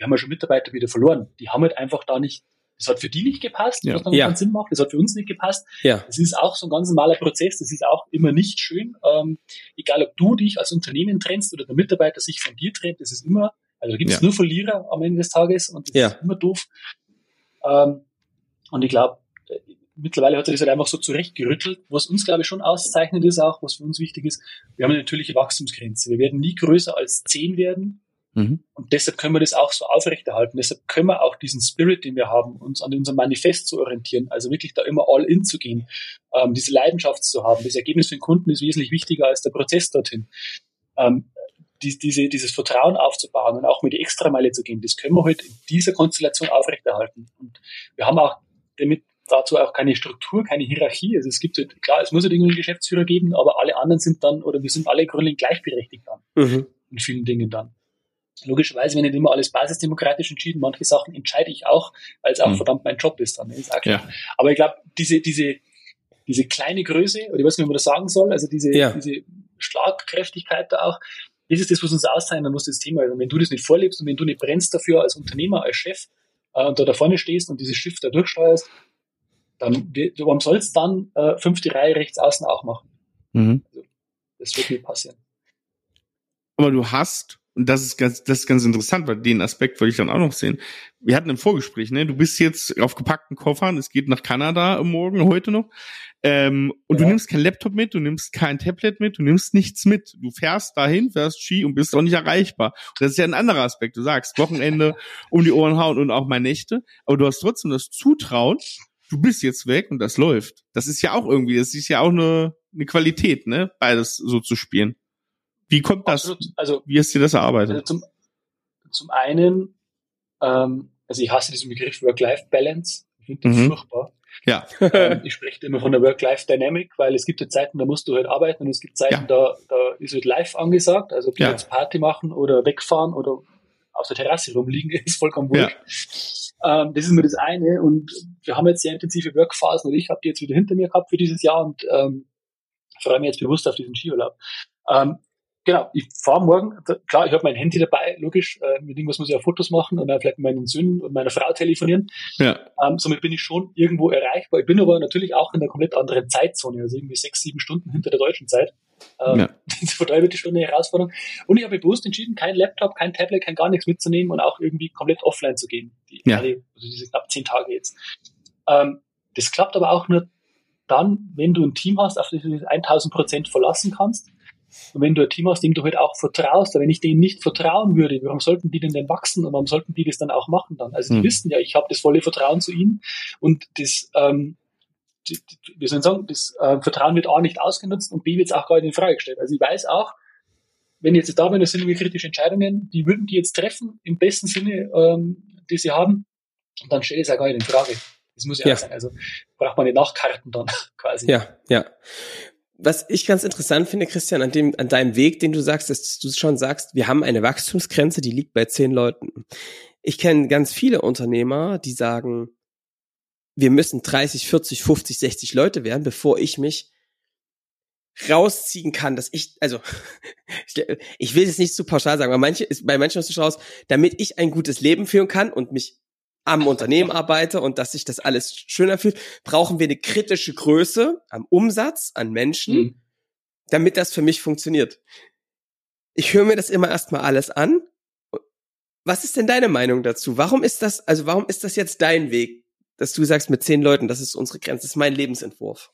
wir haben ja schon Mitarbeiter wieder verloren. Die haben halt einfach da nicht, das hat für die nicht gepasst, ja. was dann ja. keinen Sinn macht, das hat für uns nicht gepasst. Ja. Das ist auch so ein ganz normaler Prozess, das ist auch immer nicht schön. Ähm, egal ob du dich als Unternehmen trennst oder der Mitarbeiter sich von dir trennt, das ist immer, also da gibt es ja. nur Verlierer am Ende des Tages und das ja. ist immer doof. Ähm, und ich glaube, mittlerweile hat sich das halt einfach so zurechtgerüttelt. Was uns, glaube ich, schon auszeichnet ist auch, was für uns wichtig ist, wir haben eine natürliche Wachstumsgrenze. Wir werden nie größer als zehn werden. Mhm. Und deshalb können wir das auch so aufrechterhalten. Deshalb können wir auch diesen Spirit, den wir haben, uns an unserem Manifest zu orientieren, also wirklich da immer all in zu gehen, ähm, diese Leidenschaft zu haben. Das Ergebnis für den Kunden ist wesentlich wichtiger als der Prozess dorthin. Ähm, die, diese, dieses Vertrauen aufzubauen und auch mit die Extrameile zu gehen, das können wir heute in dieser Konstellation aufrechterhalten. Und wir haben auch damit dazu auch keine Struktur, keine Hierarchie. Also es gibt halt, klar, es muss halt irgendwie einen Geschäftsführer geben, aber alle anderen sind dann, oder wir sind alle grundlegend gleichberechtigt dann. Mhm. In vielen Dingen dann. Logischerweise, wenn nicht immer alles basisdemokratisch entschieden, manche Sachen entscheide ich auch, weil es auch mhm. verdammt mein Job ist dann. Ist ja. Aber ich glaube, diese, diese, diese kleine Größe, oder ich weiß nicht, wie man das sagen soll, also diese, ja. diese Schlagkräftigkeit da auch, das ist das, was uns auszeichnen muss, das Thema. Und wenn du das nicht vorlebst und wenn du nicht brennst dafür als Unternehmer, als Chef äh, und da da vorne stehst und dieses Schiff da durchsteuerst, dann warum soll es dann äh, fünfte Reihe rechts außen auch machen? Mhm. Also, das wird nicht passieren. Aber du hast und das ist ganz, das ist ganz interessant, weil den Aspekt wollte ich dann auch noch sehen. Wir hatten im Vorgespräch, ne? Du bist jetzt auf gepackten Koffern, es geht nach Kanada morgen, heute noch. Ähm, und ja. du nimmst kein Laptop mit, du nimmst kein Tablet mit, du nimmst nichts mit. Du fährst dahin, fährst Ski und bist auch nicht erreichbar. Und das ist ja ein anderer Aspekt. Du sagst, Wochenende um die Ohren hauen und auch mal Nächte, aber du hast trotzdem das Zutrauen, du bist jetzt weg und das läuft. Das ist ja auch irgendwie, das ist ja auch eine, eine Qualität, ne? Beides so zu spielen. Wie kommt das? Absolut. Also, wie hast du das erarbeitet? Also zum, zum einen, ähm, also ich hasse diesen Begriff Work-Life-Balance. Ich finde den mhm. furchtbar. Ja. ähm, ich spreche immer von der Work-Life-Dynamic, weil es gibt ja Zeiten, da musst du halt arbeiten und es gibt Zeiten, ja. da, da ist halt live angesagt. Also ob du ja. jetzt Party machen oder wegfahren oder auf der Terrasse rumliegen, ist vollkommen wurscht. Ja. Ähm, das ist mir das eine. Und wir haben jetzt sehr intensive Workphasen und ich habe die jetzt wieder hinter mir gehabt für dieses Jahr und ähm, freue mich jetzt bewusst auf diesen Skiurlaub. Ähm, Genau, ich fahre morgen, klar, ich habe mein Handy dabei, logisch, äh, mit irgendwas muss ich ja Fotos machen und dann vielleicht mit meinen Söhnen und meiner Frau telefonieren. Ja. Ähm, somit bin ich schon irgendwo erreichbar. Ich bin aber natürlich auch in einer komplett anderen Zeitzone, also irgendwie sechs, sieben Stunden hinter der deutschen Zeit. Ähm, ja. Von daher wird die Stunde eine Herausforderung. Und ich habe bewusst entschieden, kein Laptop, kein Tablet, kein gar nichts mitzunehmen und auch irgendwie komplett offline zu gehen. Die, ja. alle, also diese knapp zehn Tage jetzt. Ähm, das klappt aber auch nur dann, wenn du ein Team hast, auf das du dich 1000 Prozent verlassen kannst und wenn du ein Team hast, dem du halt auch vertraust, wenn ich denen nicht vertrauen würde, warum sollten die denn denn wachsen und warum sollten die das dann auch machen dann? Also die mhm. wissen ja, ich habe das volle Vertrauen zu ihnen und das, ähm, die, die, wie soll ich sagen, das äh, Vertrauen wird A nicht ausgenutzt und B wird es auch gar nicht in Frage gestellt. Also ich weiß auch, wenn jetzt da bin, das sind kritische Entscheidungen, die würden die jetzt treffen, im besten Sinne, ähm, die sie haben, und dann stelle ich es auch gar nicht in Frage. Das muss ja, ja. auch sein. Also braucht man nicht nachkarten dann quasi. Ja, ja was ich ganz interessant finde, Christian, an dem, an deinem Weg, den du sagst, dass du schon sagst, wir haben eine Wachstumsgrenze, die liegt bei zehn Leuten. Ich kenne ganz viele Unternehmer, die sagen, wir müssen 30, 40, 50, 60 Leute werden, bevor ich mich rausziehen kann, dass ich, also ich will es nicht zu pauschal sagen, aber manche bei manchen ist es raus, damit ich ein gutes Leben führen kann und mich am Unternehmen arbeite und dass sich das alles schöner fühlt, brauchen wir eine kritische Größe am Umsatz, an Menschen, mhm. damit das für mich funktioniert. Ich höre mir das immer erstmal alles an. Was ist denn deine Meinung dazu? Warum ist das, also warum ist das jetzt dein Weg, dass du sagst, mit zehn Leuten, das ist unsere Grenze, das ist mein Lebensentwurf?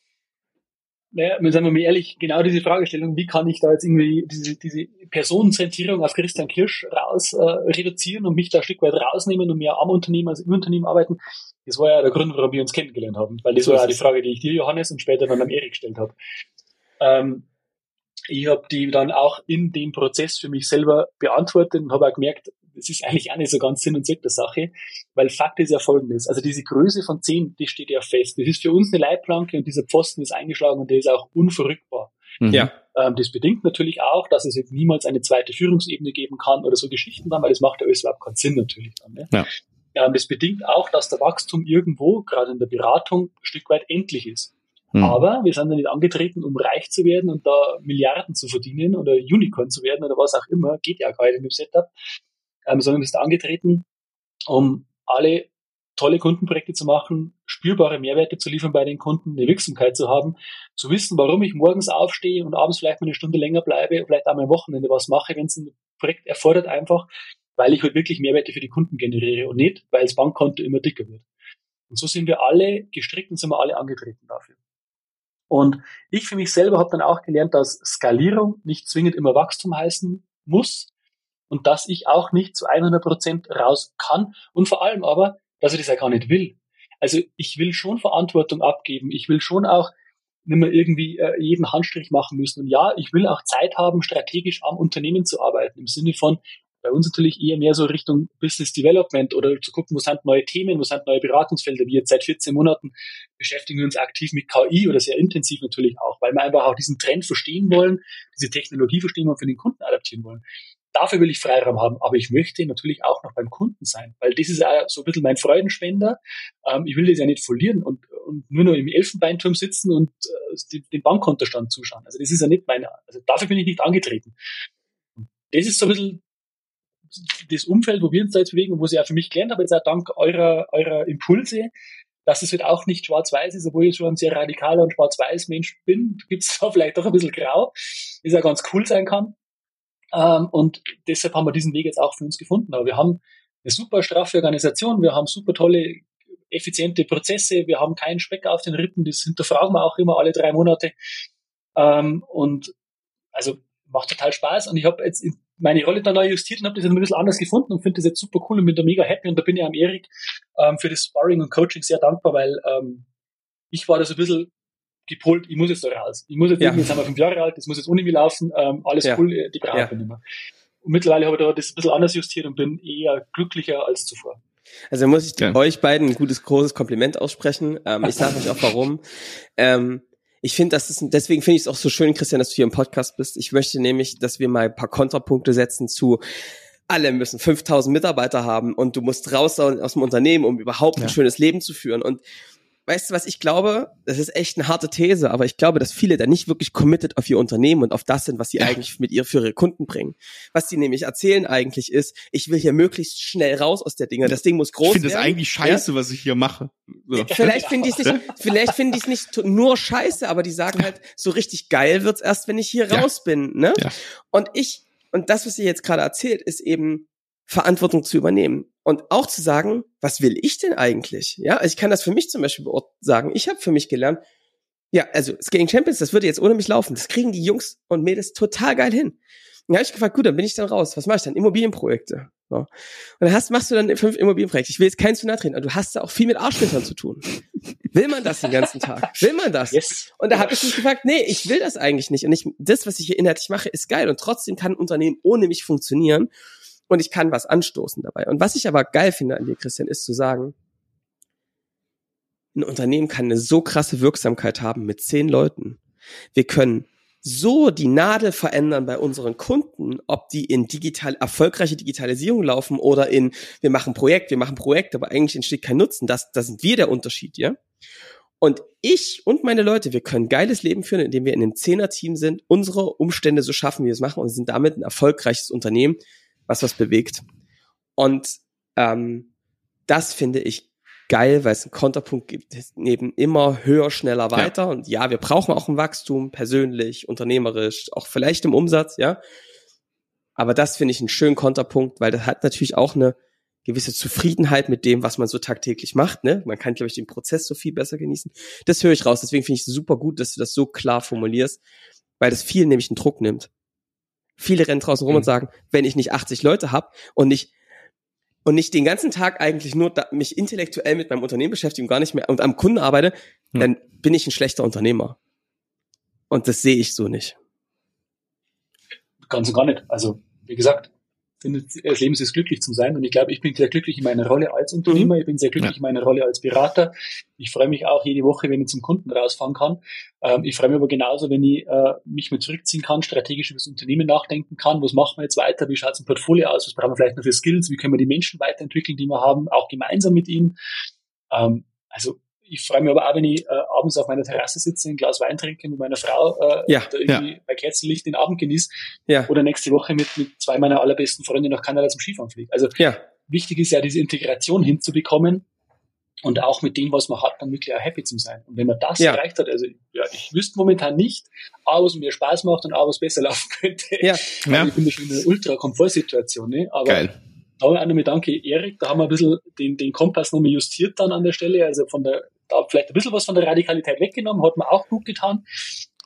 Naja, sagen wir mal ehrlich, genau diese Fragestellung, wie kann ich da jetzt irgendwie diese, diese Personenzentrierung auf Christian Kirsch raus äh, reduzieren und mich da ein Stück weit rausnehmen und mehr am Unternehmen als im Unternehmen arbeiten, das war ja der Grund, warum wir uns kennengelernt haben. Weil das war ja die Frage, die ich dir, Johannes, und später dann am Erik gestellt habe. Ähm, ich habe die dann auch in dem Prozess für mich selber beantwortet und habe auch gemerkt, das ist eigentlich auch nicht so ganz Sinn und Zweck der Sache, weil Fakt ist ja folgendes. Also diese Größe von 10, die steht ja fest. Das ist für uns eine Leitplanke und dieser Pfosten ist eingeschlagen und der ist auch unverrückbar. Mhm. Ja. Ähm, das bedingt natürlich auch, dass es jetzt niemals eine zweite Führungsebene geben kann oder so Geschichten dann, weil das macht ja alles überhaupt keinen Sinn natürlich dann. Ne? Ja. Ähm, das bedingt auch, dass der Wachstum irgendwo, gerade in der Beratung, ein Stück weit endlich ist. Mhm. Aber wir sind ja nicht angetreten, um reich zu werden und da Milliarden zu verdienen oder Unicorn zu werden oder was auch immer. Geht ja gar nicht mit dem Setup ähm, sondern ist angetreten, um alle tolle Kundenprojekte zu machen, spürbare Mehrwerte zu liefern bei den Kunden, eine Wirksamkeit zu haben, zu wissen, warum ich morgens aufstehe und abends vielleicht mal eine Stunde länger bleibe, vielleicht auch mal am Wochenende was mache, wenn es ein Projekt erfordert, einfach, weil ich halt wirklich Mehrwerte für die Kunden generiere und nicht, weil das Bankkonto immer dicker wird. Und so sind wir alle gestrickt und sind wir alle angetreten dafür. Und ich für mich selber habe dann auch gelernt, dass Skalierung nicht zwingend immer Wachstum heißen muss, und dass ich auch nicht zu 100 Prozent raus kann und vor allem aber, dass ich das ja gar nicht will. Also ich will schon Verantwortung abgeben. Ich will schon auch nicht mehr irgendwie äh, jeden Handstrich machen müssen. Und ja, ich will auch Zeit haben, strategisch am Unternehmen zu arbeiten, im Sinne von, bei uns natürlich eher mehr so Richtung Business Development oder zu gucken, wo sind neue Themen, wo sind neue Beratungsfelder. Wie jetzt seit 14 Monaten beschäftigen wir uns aktiv mit KI oder sehr intensiv natürlich auch, weil wir einfach auch diesen Trend verstehen wollen, diese Technologie verstehen und für den Kunden adaptieren wollen. Dafür will ich Freiraum haben, aber ich möchte natürlich auch noch beim Kunden sein, weil das ist auch so ein bisschen mein Freudenspender. Ähm, ich will das ja nicht verlieren und, und nur noch im Elfenbeinturm sitzen und äh, den Bankkontostand zuschauen. Also das ist ja nicht meine, also dafür bin ich nicht angetreten. Das ist so ein bisschen das Umfeld, wo wir uns da jetzt bewegen und wo ich auch für mich gelernt habe, jetzt auch dank eurer, eurer Impulse, dass es halt auch nicht schwarz-weiß ist, obwohl ich schon ein sehr radikaler und schwarz-weiß Mensch bin, gibt es da vielleicht doch ein bisschen grau, das ja ganz cool sein kann. Ähm, und deshalb haben wir diesen Weg jetzt auch für uns gefunden. Aber wir haben eine super straffe Organisation, wir haben super tolle, effiziente Prozesse, wir haben keinen Speck auf den Rippen, das hinterfragen wir auch immer alle drei Monate. Ähm, und also macht total Spaß. Und ich habe jetzt meine Rolle da neu justiert und habe das ein bisschen anders gefunden und finde das jetzt super cool und bin da mega happy. Und da bin ich am Erik ähm, für das Sparring und Coaching sehr dankbar, weil ähm, ich war da so ein bisschen gepolt, ich muss jetzt da raus. Ich muss jetzt, ja. jetzt sind wir fünf Jahre alt, das muss jetzt ohne mich laufen, ähm, alles ja. cool, die brauche ich nicht mehr. Und mittlerweile habe ich da das ein bisschen anders justiert und bin eher glücklicher als zuvor. Also muss ich ja. euch beiden ein gutes, großes Kompliment aussprechen. Ähm, ich sage euch auch warum. Ähm, ich finde, das ist, deswegen finde ich es auch so schön, Christian, dass du hier im Podcast bist. Ich möchte nämlich, dass wir mal ein paar Kontrapunkte setzen zu, alle müssen 5000 Mitarbeiter haben und du musst raus aus dem Unternehmen, um überhaupt ein ja. schönes Leben zu führen. Und weißt du, was ich glaube? Das ist echt eine harte These, aber ich glaube, dass viele da nicht wirklich committed auf ihr Unternehmen und auf das sind, was sie ja. eigentlich mit ihr für ihre Kunden bringen. Was sie nämlich erzählen eigentlich ist, ich will hier möglichst schnell raus aus der Dinge. Das Ding muss groß ich finde werden. Ich finde das eigentlich scheiße, ja? was ich hier mache. So. Vielleicht finde ich es nicht, vielleicht finde ich es nicht nur scheiße, aber die sagen halt, so richtig geil wird's erst, wenn ich hier ja. raus bin, ne? Und ich, und das, was ihr jetzt gerade erzählt, ist eben, Verantwortung zu übernehmen und auch zu sagen, was will ich denn eigentlich? Ja, also ich kann das für mich zum Beispiel sagen. Ich habe für mich gelernt, ja, also Skating Champions, das würde jetzt ohne mich laufen. Das kriegen die Jungs und Mädels total geil hin. Und da habe ich gefragt, gut, dann bin ich dann raus. Was mache ich dann? Immobilienprojekte. So. Und dann hast, machst du dann fünf Immobilienprojekte. Ich will jetzt keinen zu nahe treten, aber du hast da auch viel mit Arschlöchern zu tun. Will man das den ganzen Tag? Will man das? Yes. Und da habe ich mich gefragt, nee, ich will das eigentlich nicht. Und ich, das, was ich hier inhaltlich mache, ist geil. Und trotzdem kann ein Unternehmen ohne mich funktionieren und ich kann was anstoßen dabei. Und was ich aber geil finde an dir, Christian, ist zu sagen, ein Unternehmen kann eine so krasse Wirksamkeit haben mit zehn Leuten. Wir können so die Nadel verändern bei unseren Kunden, ob die in digital erfolgreiche Digitalisierung laufen oder in wir machen Projekt, wir machen Projekt, aber eigentlich entsteht kein Nutzen. Das, das sind wir der Unterschied, ja. Und ich und meine Leute, wir können geiles Leben führen, indem wir in einem Zehner-Team sind, unsere Umstände so schaffen, wie wir es machen und sind damit ein erfolgreiches Unternehmen, was was bewegt. Und ähm, das finde ich geil, weil es einen Konterpunkt gibt, neben immer höher, schneller, weiter. Ja. Und ja, wir brauchen auch ein Wachstum, persönlich, unternehmerisch, auch vielleicht im Umsatz, ja. Aber das finde ich einen schönen Konterpunkt, weil das hat natürlich auch eine gewisse Zufriedenheit mit dem, was man so tagtäglich macht. Ne? Man kann, glaube ich, den Prozess so viel besser genießen. Das höre ich raus. Deswegen finde ich es super gut, dass du das so klar formulierst, weil das viel nämlich einen Druck nimmt. Viele rennen draußen rum mhm. und sagen, wenn ich nicht 80 Leute habe und nicht und nicht den ganzen Tag eigentlich nur da, mich intellektuell mit meinem Unternehmen beschäftige und gar nicht mehr und am Kunden arbeite, mhm. dann bin ich ein schlechter Unternehmer. Und das sehe ich so nicht. Ganz und gar nicht. Also, wie gesagt, finde, das Leben ist glücklich zu sein. Und ich glaube, ich bin sehr glücklich in meiner Rolle als Unternehmer. Mhm. Ich bin sehr glücklich in meiner Rolle als Berater. Ich freue mich auch jede Woche, wenn ich zum Kunden rausfahren kann. Ähm, ich freue mich aber genauso, wenn ich äh, mich mal zurückziehen kann, strategisch über das Unternehmen nachdenken kann. Was machen wir jetzt weiter? Wie schaut es im Portfolio aus? Was brauchen wir vielleicht noch für Skills? Wie können wir die Menschen weiterentwickeln, die wir haben, auch gemeinsam mit ihnen? Ähm, also ich freue mich aber auch, wenn ich äh, abends auf meiner Terrasse sitze, ein Glas Wein trinke mit meiner Frau äh, ja, irgendwie ja. bei Kerzenlicht den Abend genieße ja. oder nächste Woche mit, mit zwei meiner allerbesten Freunde nach Kanada zum Skifahren fliege. Also ja. wichtig ist ja, diese Integration hinzubekommen und auch mit dem, was man hat, dann wirklich auch happy zu sein. Und wenn man das ja. erreicht hat, also ja, ich wüsste momentan nicht, A, was mir Spaß macht und A, was besser laufen könnte. Ja. ja. Ich bin schon in einer Ultra-Komfortsituation, ne? aber Geil. da auch nochmal danke, Erik, da haben wir ein bisschen den, den Kompass nochmal justiert dann an der Stelle, also von der da vielleicht ein bisschen was von der Radikalität weggenommen, hat mir auch gut getan.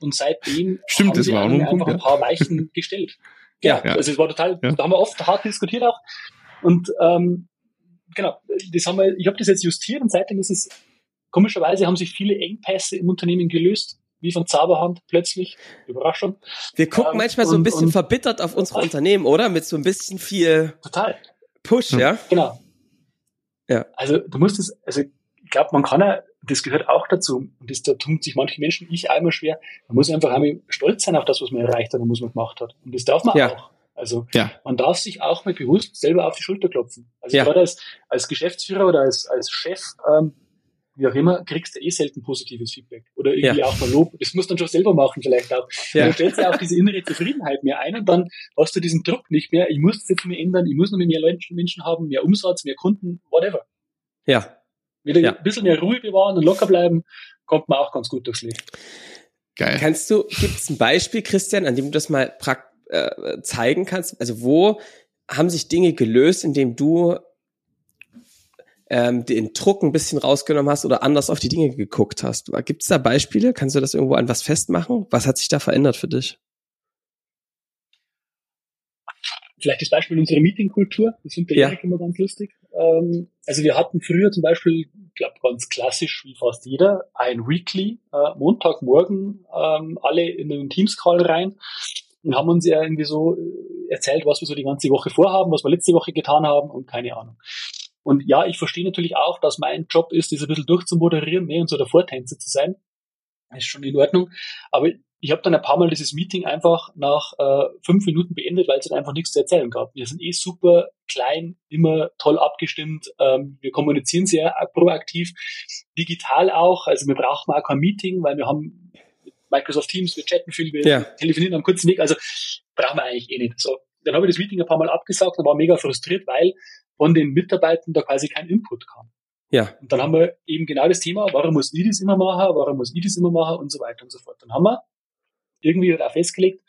Und seitdem Stimmt, haben wir einfach Punkt, ein paar Weichen gestellt. Ja, ja, also es war total, ja. da haben wir oft hart diskutiert auch. Und ähm, genau, das haben wir, ich habe das jetzt justiert und seitdem ist es, komischerweise haben sich viele Engpässe im Unternehmen gelöst. wie von Zauberhand plötzlich. Überraschung. Wir gucken ähm, manchmal so ein bisschen und, verbittert auf unsere Unternehmen, oder? Mit so ein bisschen viel total. Push, ja? Genau. Ja. Also du musst es, also ich glaube, man kann ja, das gehört auch dazu, und das da tun sich manche Menschen, ich einmal schwer, man muss einfach einmal stolz sein auf das, was man erreicht hat und was man gemacht hat. Und das darf man ja. auch. Also ja. man darf sich auch mal bewusst selber auf die Schulter klopfen. Also ja. gerade als, als Geschäftsführer oder als, als Chef, ähm, wie auch immer, kriegst du eh selten positives Feedback. Oder irgendwie ja. auch mal Lob. Das musst du dann schon selber machen, vielleicht auch. Ja. Dann stellst du auch diese innere Zufriedenheit mehr ein und dann hast du diesen Druck nicht mehr. Ich muss das jetzt mehr ändern, ich muss noch mehr Menschen haben, mehr Umsatz, mehr Kunden, whatever. Ja. Wieder ja. ein bisschen mehr Ruhe bewahren und locker bleiben, kommt man auch ganz gut durchs Leben. Geil. Kannst du, gibt es ein Beispiel, Christian, an dem du das mal äh, zeigen kannst? Also wo haben sich Dinge gelöst, indem du ähm, den Druck ein bisschen rausgenommen hast oder anders auf die Dinge geguckt hast? Gibt es da Beispiele? Kannst du das irgendwo an was festmachen? Was hat sich da verändert für dich? Vielleicht das Beispiel unserer Meetingkultur. Das sind bei ja. Erik immer ganz lustig. Ähm, also wir hatten früher zum Beispiel, ich glaube ganz klassisch wie fast jeder, ein Weekly, äh, Montagmorgen, ähm, alle in einen Teams-Call rein und haben uns ja irgendwie so äh, erzählt, was wir so die ganze Woche vorhaben, was wir letzte Woche getan haben und keine Ahnung. Und ja, ich verstehe natürlich auch, dass mein Job ist, das ein bisschen durchzumoderieren ne, und so der Vortänzer zu sein. Das ist schon in Ordnung. Aber ich habe dann ein paar Mal dieses Meeting einfach nach äh, fünf Minuten beendet, weil es dann einfach nichts zu erzählen gab. Wir sind eh super klein, immer toll abgestimmt. Ähm, wir kommunizieren sehr proaktiv, digital auch. Also wir brauchen auch kein Meeting, weil wir haben Microsoft Teams, wir chatten viel, wir ja. telefonieren am kurzen Weg. Also brauchen wir eigentlich eh nicht. So, dann habe ich das Meeting ein paar Mal abgesagt und war mega frustriert, weil von den Mitarbeitern da quasi kein Input kam. Ja. Und dann haben wir eben genau das Thema, warum muss ich das immer machen, warum muss ich das immer machen und so weiter und so fort. Dann haben wir irgendwie auch festgelegt,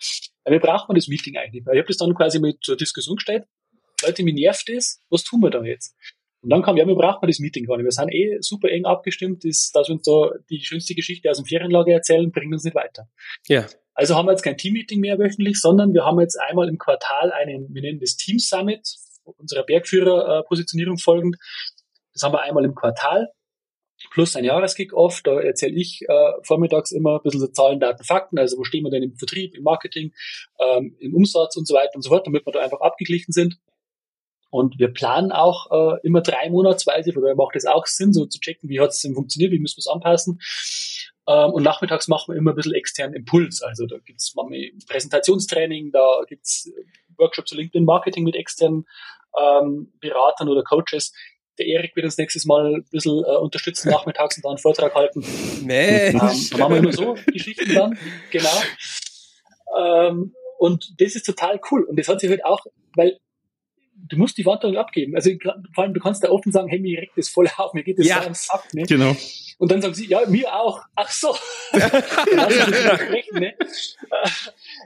wir brauchen das Meeting eigentlich. Weil ich habe das dann quasi mit zur Diskussion gestellt. Leute, mir nervt das, was tun wir da jetzt? Und dann kam, ja, wir brauchen das Meeting gar nicht. Wir sind eh super eng abgestimmt, dass, dass wir uns da die schönste Geschichte aus dem Ferienlager erzählen, bringt uns nicht weiter. Ja. Also haben wir jetzt kein Team-Meeting mehr wöchentlich, sondern wir haben jetzt einmal im Quartal einen, wir nennen das Team Summit, unserer Bergführer-Positionierung folgend. Das haben wir einmal im Quartal plus ein Jahreskick-Off. Da erzähle ich äh, vormittags immer ein bisschen so Zahlen, Daten, Fakten. Also wo stehen wir denn im Vertrieb, im Marketing, ähm, im Umsatz und so weiter und so fort, damit wir da einfach abgeglichen sind. Und wir planen auch äh, immer drei Monatsweise, von daher macht es auch Sinn, so zu checken, wie hat es denn funktioniert, wie müssen wir es anpassen. Ähm, und nachmittags machen wir immer ein bisschen externen Impuls. Also da gibt's es Präsentationstraining, da gibt's Workshops zu LinkedIn Marketing mit externen ähm, Beratern oder Coaches. Der Erik wird uns nächstes Mal ein bisschen äh, unterstützen nachmittags und da einen Vortrag halten. Nee. Ähm, da machen wir immer so Geschichten dann, genau. Ähm, und das ist total cool. Und das hat sich halt auch, weil du musst die Verantwortung abgeben. Also vor allem, du kannst da offen sagen, hey, mir regt das voll auf, mir geht das ja, so am Sack. Ne? Genau. Und dann sagen sie, ja, mir auch. Ach so. sprechen, ne?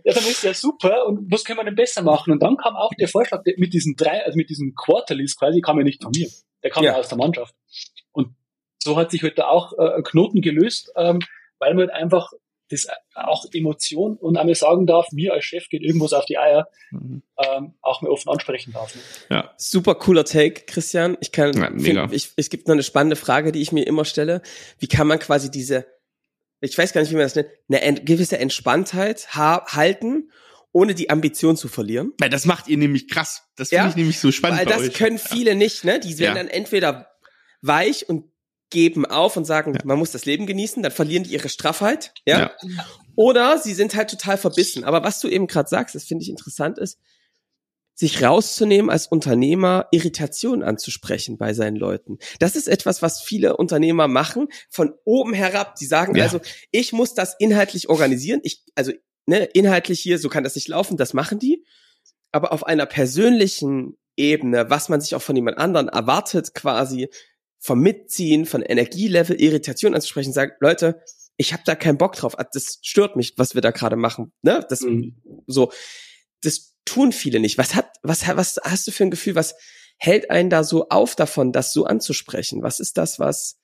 Ja, dann ist ja super. Und was können wir denn besser machen? Und dann kam auch der Vorschlag mit diesen drei, also mit diesen Quarterlies quasi, kam ja nicht von mir. Der kam ja, aus der Mannschaft. Und so hat sich heute auch äh, ein Knoten gelöst, ähm, weil man halt einfach das auch Emotion und einmal sagen darf, mir als Chef geht irgendwas auf die Eier, mhm. ähm, auch mal offen ansprechen darf. Ne? Ja. Super cooler Take, Christian. Ich kann, ja, find, ich, es gibt noch eine spannende Frage, die ich mir immer stelle. Wie kann man quasi diese, ich weiß gar nicht, wie man das nennt, eine gewisse Entspanntheit ha halten, ohne die Ambition zu verlieren? Weil das macht ihr nämlich krass. Das finde ja, ich nämlich so spannend. Weil das euch. können viele ja. nicht, ne? Die werden dann entweder weich und geben auf und sagen, ja. man muss das Leben genießen, dann verlieren die ihre Straffheit, ja? ja. Oder sie sind halt total verbissen. Aber was du eben gerade sagst, das finde ich interessant ist, sich rauszunehmen als Unternehmer, Irritation anzusprechen bei seinen Leuten. Das ist etwas, was viele Unternehmer machen, von oben herab. Die sagen ja. also, ich muss das inhaltlich organisieren. Ich, also, ne, inhaltlich hier, so kann das nicht laufen, das machen die. Aber auf einer persönlichen Ebene, was man sich auch von jemand anderen erwartet, quasi, vom Mitziehen, von Energielevel, Irritation anzusprechen, sagt, Leute, ich habe da keinen Bock drauf. Das stört mich, was wir da gerade machen. Ne? Das mhm. so, das tun viele nicht. Was hat, was, was hast du für ein Gefühl? Was hält einen da so auf davon, das so anzusprechen? Was ist das, was?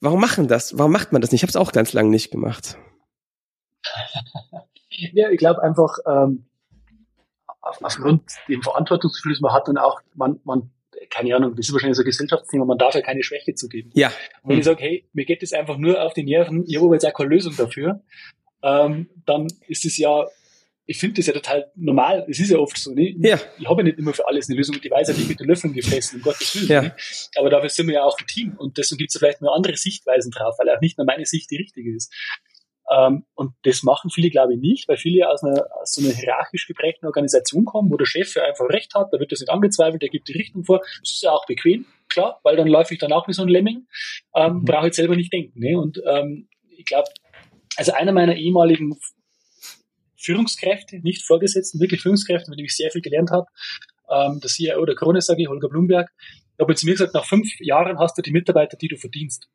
Warum machen das? Warum macht man das nicht? Ich habe es auch ganz lange nicht gemacht. Ja, ich glaube einfach ähm, aufgrund dem Verantwortungsgefühl, das man hat und auch man, man keine Ahnung, das ist wahrscheinlich so ein Gesellschaftsthema, man darf ja keine Schwäche zugeben. Ja. Und wenn ich sage, hey, mir geht das einfach nur auf die Nerven, ich habe jetzt auch keine Lösung dafür, ähm, dann ist es ja, ich finde das ja total normal, es ist ja oft so, ne? Ja. Ich habe ja nicht immer für alles eine Lösung, die weiß ja nicht mit den Löffeln gefressen, um Gottes Willen. Ja. Ne? Aber dafür sind wir ja auch ein Team und deswegen gibt es ja vielleicht nur andere Sichtweisen drauf, weil auch nicht nur meine Sicht die richtige ist. Ähm, und das machen viele, glaube ich, nicht, weil viele aus einer, aus so einer hierarchisch geprägten Organisation kommen, wo der Chef ja einfach recht hat, da wird das nicht angezweifelt, der gibt die Richtung vor. Das ist ja auch bequem, klar, weil dann läufe ich dann auch wie so ein Lemming, ähm, Mhm. brauche ich selber nicht denken. Ne? Und ähm, ich glaube, also einer meiner ehemaligen Führungskräfte, nicht Vorgesetzten, wirklich Führungskräfte, mit dem ich sehr viel gelernt habe, ähm, der CIO der Krone, sage ich, Holger Blumberg, der hat zu mir gesagt, nach fünf Jahren hast du die Mitarbeiter, die du verdienst.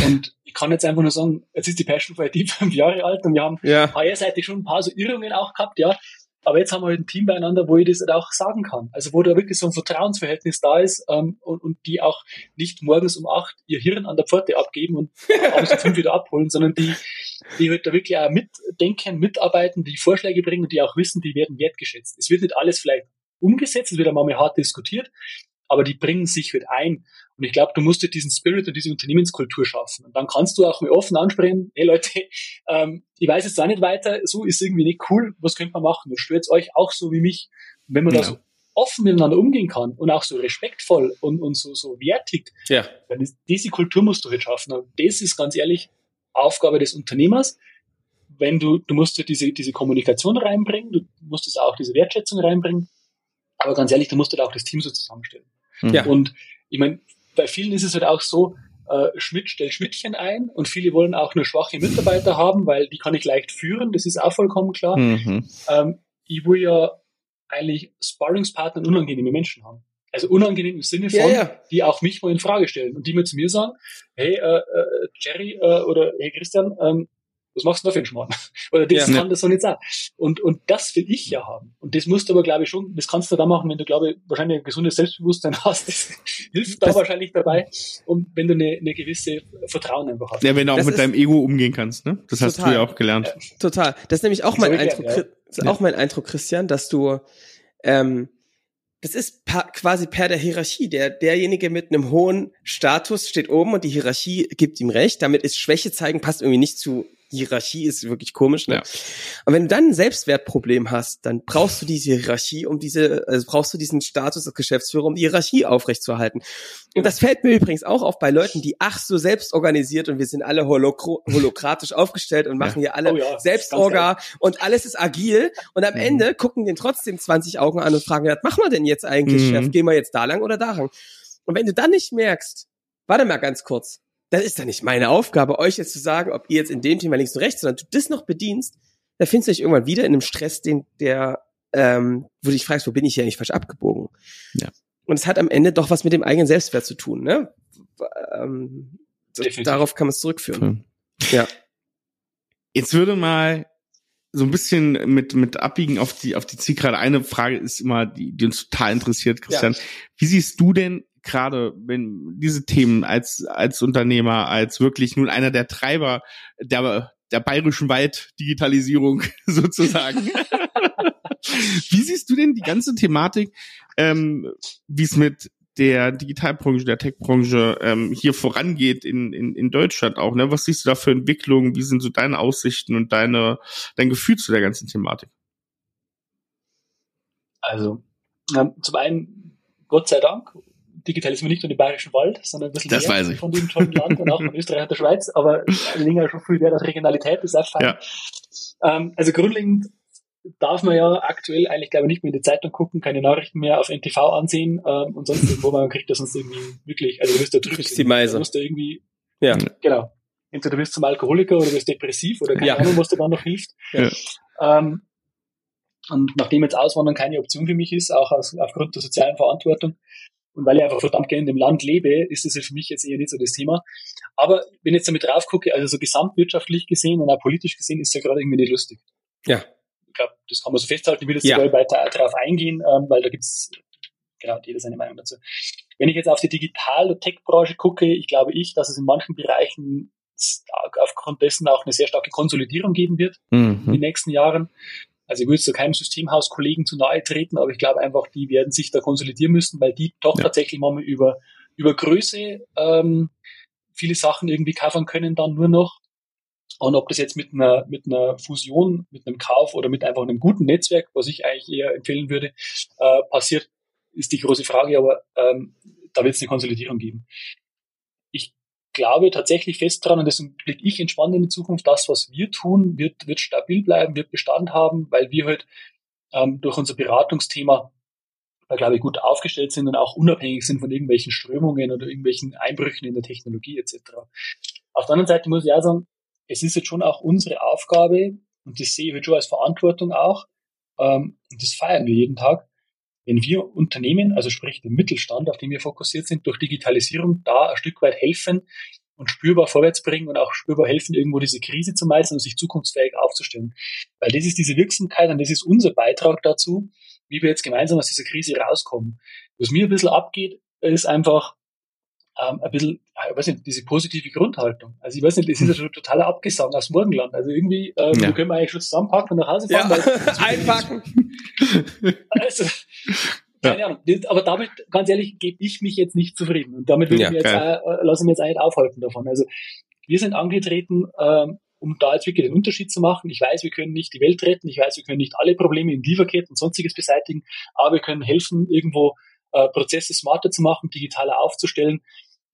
Und ich kann jetzt einfach nur sagen, jetzt ist die Passion for IT fünf Jahre alt und wir haben Ja. HR-seitig schon ein paar so Irrungen auch gehabt, ja. Aber jetzt haben wir halt ein Team beieinander, wo ich das halt auch sagen kann. Also wo da wirklich so ein Vertrauensverhältnis da ist ähm, und, und die auch nicht morgens um acht ihr Hirn an der Pforte abgeben und abends um fünf wieder abholen, sondern die, die halt da wirklich auch mitdenken, mitarbeiten, die Vorschläge bringen und die auch wissen, die werden wertgeschätzt. Es wird nicht alles vielleicht umgesetzt, es wird einmal hart diskutiert, aber die bringen sich halt ein. Und ich glaube, du musst dir diesen Spirit und diese Unternehmenskultur schaffen. Und dann kannst du auch mal offen ansprechen, hey Leute, ähm, ich weiß jetzt auch nicht weiter, so ist irgendwie nicht cool, was könnt man machen? Das stört euch auch so wie mich. Und wenn man da Ja. so offen miteinander umgehen kann und auch so respektvoll und, und so, so wertig, Ja. dann ist, diese Kultur musst du halt schaffen. Und das ist ganz ehrlich Aufgabe des Unternehmers. Wenn du, du musst ja diese, diese Kommunikation reinbringen, du musst es auch diese Wertschätzung reinbringen. Aber ganz ehrlich, du musst halt auch das Team so zusammenstellen. Ja. Und ich meine, bei vielen ist es halt auch so, äh, Schmidt stellt Schmidtchen ein und viele wollen auch nur schwache Mitarbeiter haben, weil die kann ich leicht führen, das ist auch vollkommen klar. Mhm. Ähm, ich will ja eigentlich Sparringspartner und unangenehme Menschen haben. Also unangenehm im Sinne von, Ja, ja. die auch mich mal in Frage stellen und die mir zu mir sagen, hey, äh, äh, Jerry äh, oder hey Christian, ähm, was machst du da für einen Schmarrn? Oder das Ja. kann das so nicht sein. Und, und das will ich ja haben. Und das musst du aber, glaube ich, schon, das kannst du da machen, wenn du, glaube ich, wahrscheinlich ein gesundes Selbstbewusstsein hast. Das hilft da Das- wahrscheinlich dabei. Und wenn du eine, eine gewisse Vertrauen einfach hast. Ja, wenn du auch Das mit deinem Ego umgehen kannst, ne? Das hast Total. du ja auch gelernt. Total. Das ist nämlich auch mein Eindruck, gern, ist auch mein Eindruck, Christian, dass du, ähm, das ist quasi per der Hierarchie. Der, derjenige mit einem hohen Status steht oben und die Hierarchie gibt ihm recht. Damit ist Schwäche zeigen, passt irgendwie nicht zu Hierarchie, ist wirklich komisch, ne? Ja. Und wenn du dann ein Selbstwertproblem hast, dann brauchst du diese Hierarchie, um diese, also brauchst du diesen Status als Geschäftsführer, um die Hierarchie aufrechtzuerhalten. Und das fällt mir übrigens auch auf bei Leuten, die ach so selbst organisiert und wir sind alle holokro- holokratisch aufgestellt und machen hier alle Oh ja, Selbstorga und alles ist agil und am Mhm. Ende gucken den trotzdem 20 Augen an und fragen, was machen wir denn jetzt eigentlich, Mhm. Chef? Gehen wir jetzt da lang oder da lang? Und wenn du dann nicht merkst, warte mal ganz kurz, das ist dann nicht meine Aufgabe, euch jetzt zu sagen, ob ihr jetzt in dem Thema links und rechts, sondern du das noch bedienst, da findest du dich irgendwann wieder in einem Stress, den der, ähm, wo du dich fragst, wo bin ich hier eigentlich falsch abgebogen? Ja. Und es hat am Ende doch was mit dem eigenen Selbstwert zu tun, ne? Ähm, Definitiv. darauf kann man es zurückführen. Cool. Ja. Jetzt würde mal so ein bisschen mit, mit abbiegen auf die, auf die Zielgerade. Eine Frage ist immer, die, die uns total interessiert, Christian. Wie siehst du denn gerade, wenn diese Themen als, als Unternehmer, als wirklich nun einer der Treiber der, der bayerischen Wald-Digitalisierung sozusagen. Wie siehst du denn die ganze Thematik, ähm, wie es mit der Digitalbranche, der Techbranche ähm, hier vorangeht in, in, in Deutschland auch. Ne? Was siehst du da für Entwicklungen? Wie sind so deine Aussichten und deine, dein Gefühl zu der ganzen Thematik? Also, ähm, zum einen, Gott sei Dank, digitalisieren wir nicht nur den Bayerischen Wald, sondern ein bisschen Das mehr von dem tollen Land und auch von Österreich und der Schweiz, aber ja schon viel Wert auf Regionalität, das ist auch fein. Ja. Ähm, also grundlegend darf man ja aktuell eigentlich, glaube ich, nicht mehr in die Zeitung gucken, keine Nachrichten mehr auf NTV ansehen ähm, und sonst irgendwo, man kriegt das sonst irgendwie wirklich, also du wirst da Meise. Du musst da irgendwie, Ja. genau, entweder du wirst zum Alkoholiker oder du wirst depressiv oder keine Ja. Ahnung, was dir dann noch hilft. Ja. Ähm, und nachdem jetzt Auswandern keine Option für mich ist, auch aus, aufgrund der sozialen Verantwortung und weil ich einfach verdammt gerne in dem Land lebe, ist das ja für mich jetzt eher nicht so das Thema. Aber wenn ich jetzt damit drauf gucke, also so gesamtwirtschaftlich gesehen und auch politisch gesehen, ist ja gerade irgendwie nicht lustig. Ja. Ich glaube, das kann man so festhalten. Ich will jetzt Ja. sogar weiter drauf eingehen, ähm, weil da gibt's genau jeder seine Meinung dazu. Wenn ich jetzt auf die Digital- und Tech-Branche gucke, ich glaube ich, dass es in manchen Bereichen aufgrund dessen auch eine sehr starke Konsolidierung geben wird in den Mhm. nächsten Jahren. Also ich würde zu keinem Systemhauskollegen zu nahe treten, aber ich glaube einfach, die werden sich da konsolidieren müssen, weil die doch ja. tatsächlich mal über, über Größe ähm, viele Sachen irgendwie covern können dann nur noch. Und ob das jetzt mit einer, mit einer Fusion, mit einem Kauf oder mit einfach einem guten Netzwerk, was ich eigentlich eher empfehlen würde, äh, passiert, ist die große Frage, aber ähm, da wird es eine Konsolidierung geben. Glaube tatsächlich fest dran, und deswegen blicke ich entspannt in die Zukunft, das, was wir tun, wird, wird stabil bleiben, wird Bestand haben, weil wir halt ähm, durch unser Beratungsthema da glaube ich gut aufgestellt sind und auch unabhängig sind von irgendwelchen Strömungen oder irgendwelchen Einbrüchen in der Technologie etc. Auf der anderen Seite muss ich auch sagen, es ist jetzt schon auch unsere Aufgabe, und das sehe ich jetzt schon als Verantwortung auch, ähm, und das feiern wir jeden Tag, wenn wir Unternehmen, also sprich den Mittelstand, auf den wir fokussiert sind, durch Digitalisierung da ein Stück weit helfen und spürbar vorwärts bringen und auch spürbar helfen, irgendwo diese Krise zu meistern und sich zukunftsfähig aufzustellen. Weil das ist diese Wirksamkeit und das ist unser Beitrag dazu, wie wir jetzt gemeinsam aus dieser Krise rauskommen. Was mir ein bisschen abgeht, ist einfach ähm, ein bisschen, ich weiß nicht, diese positive Grundhaltung. Also ich weiß nicht, das ist ja schon totaler Abgesang aus Morgenland. Also irgendwie, ähm, ja. können wir eigentlich schon zusammenpacken und nach Hause fahren. Ja. Einpacken. also, keine ja. Ahnung. Aber damit, ganz ehrlich, gebe ich mich jetzt nicht zufrieden. Und damit will ja, ich mir jetzt, äh, lasse ich mir jetzt eigentlich aufhalten davon. Also wir sind angetreten, ähm, um da jetzt wirklich den Unterschied zu machen. Ich weiß, wir können nicht die Welt retten. Ich weiß, wir können nicht alle Probleme in Lieferketten und sonstiges beseitigen. Aber wir können helfen, irgendwo äh, Prozesse smarter zu machen, digitaler aufzustellen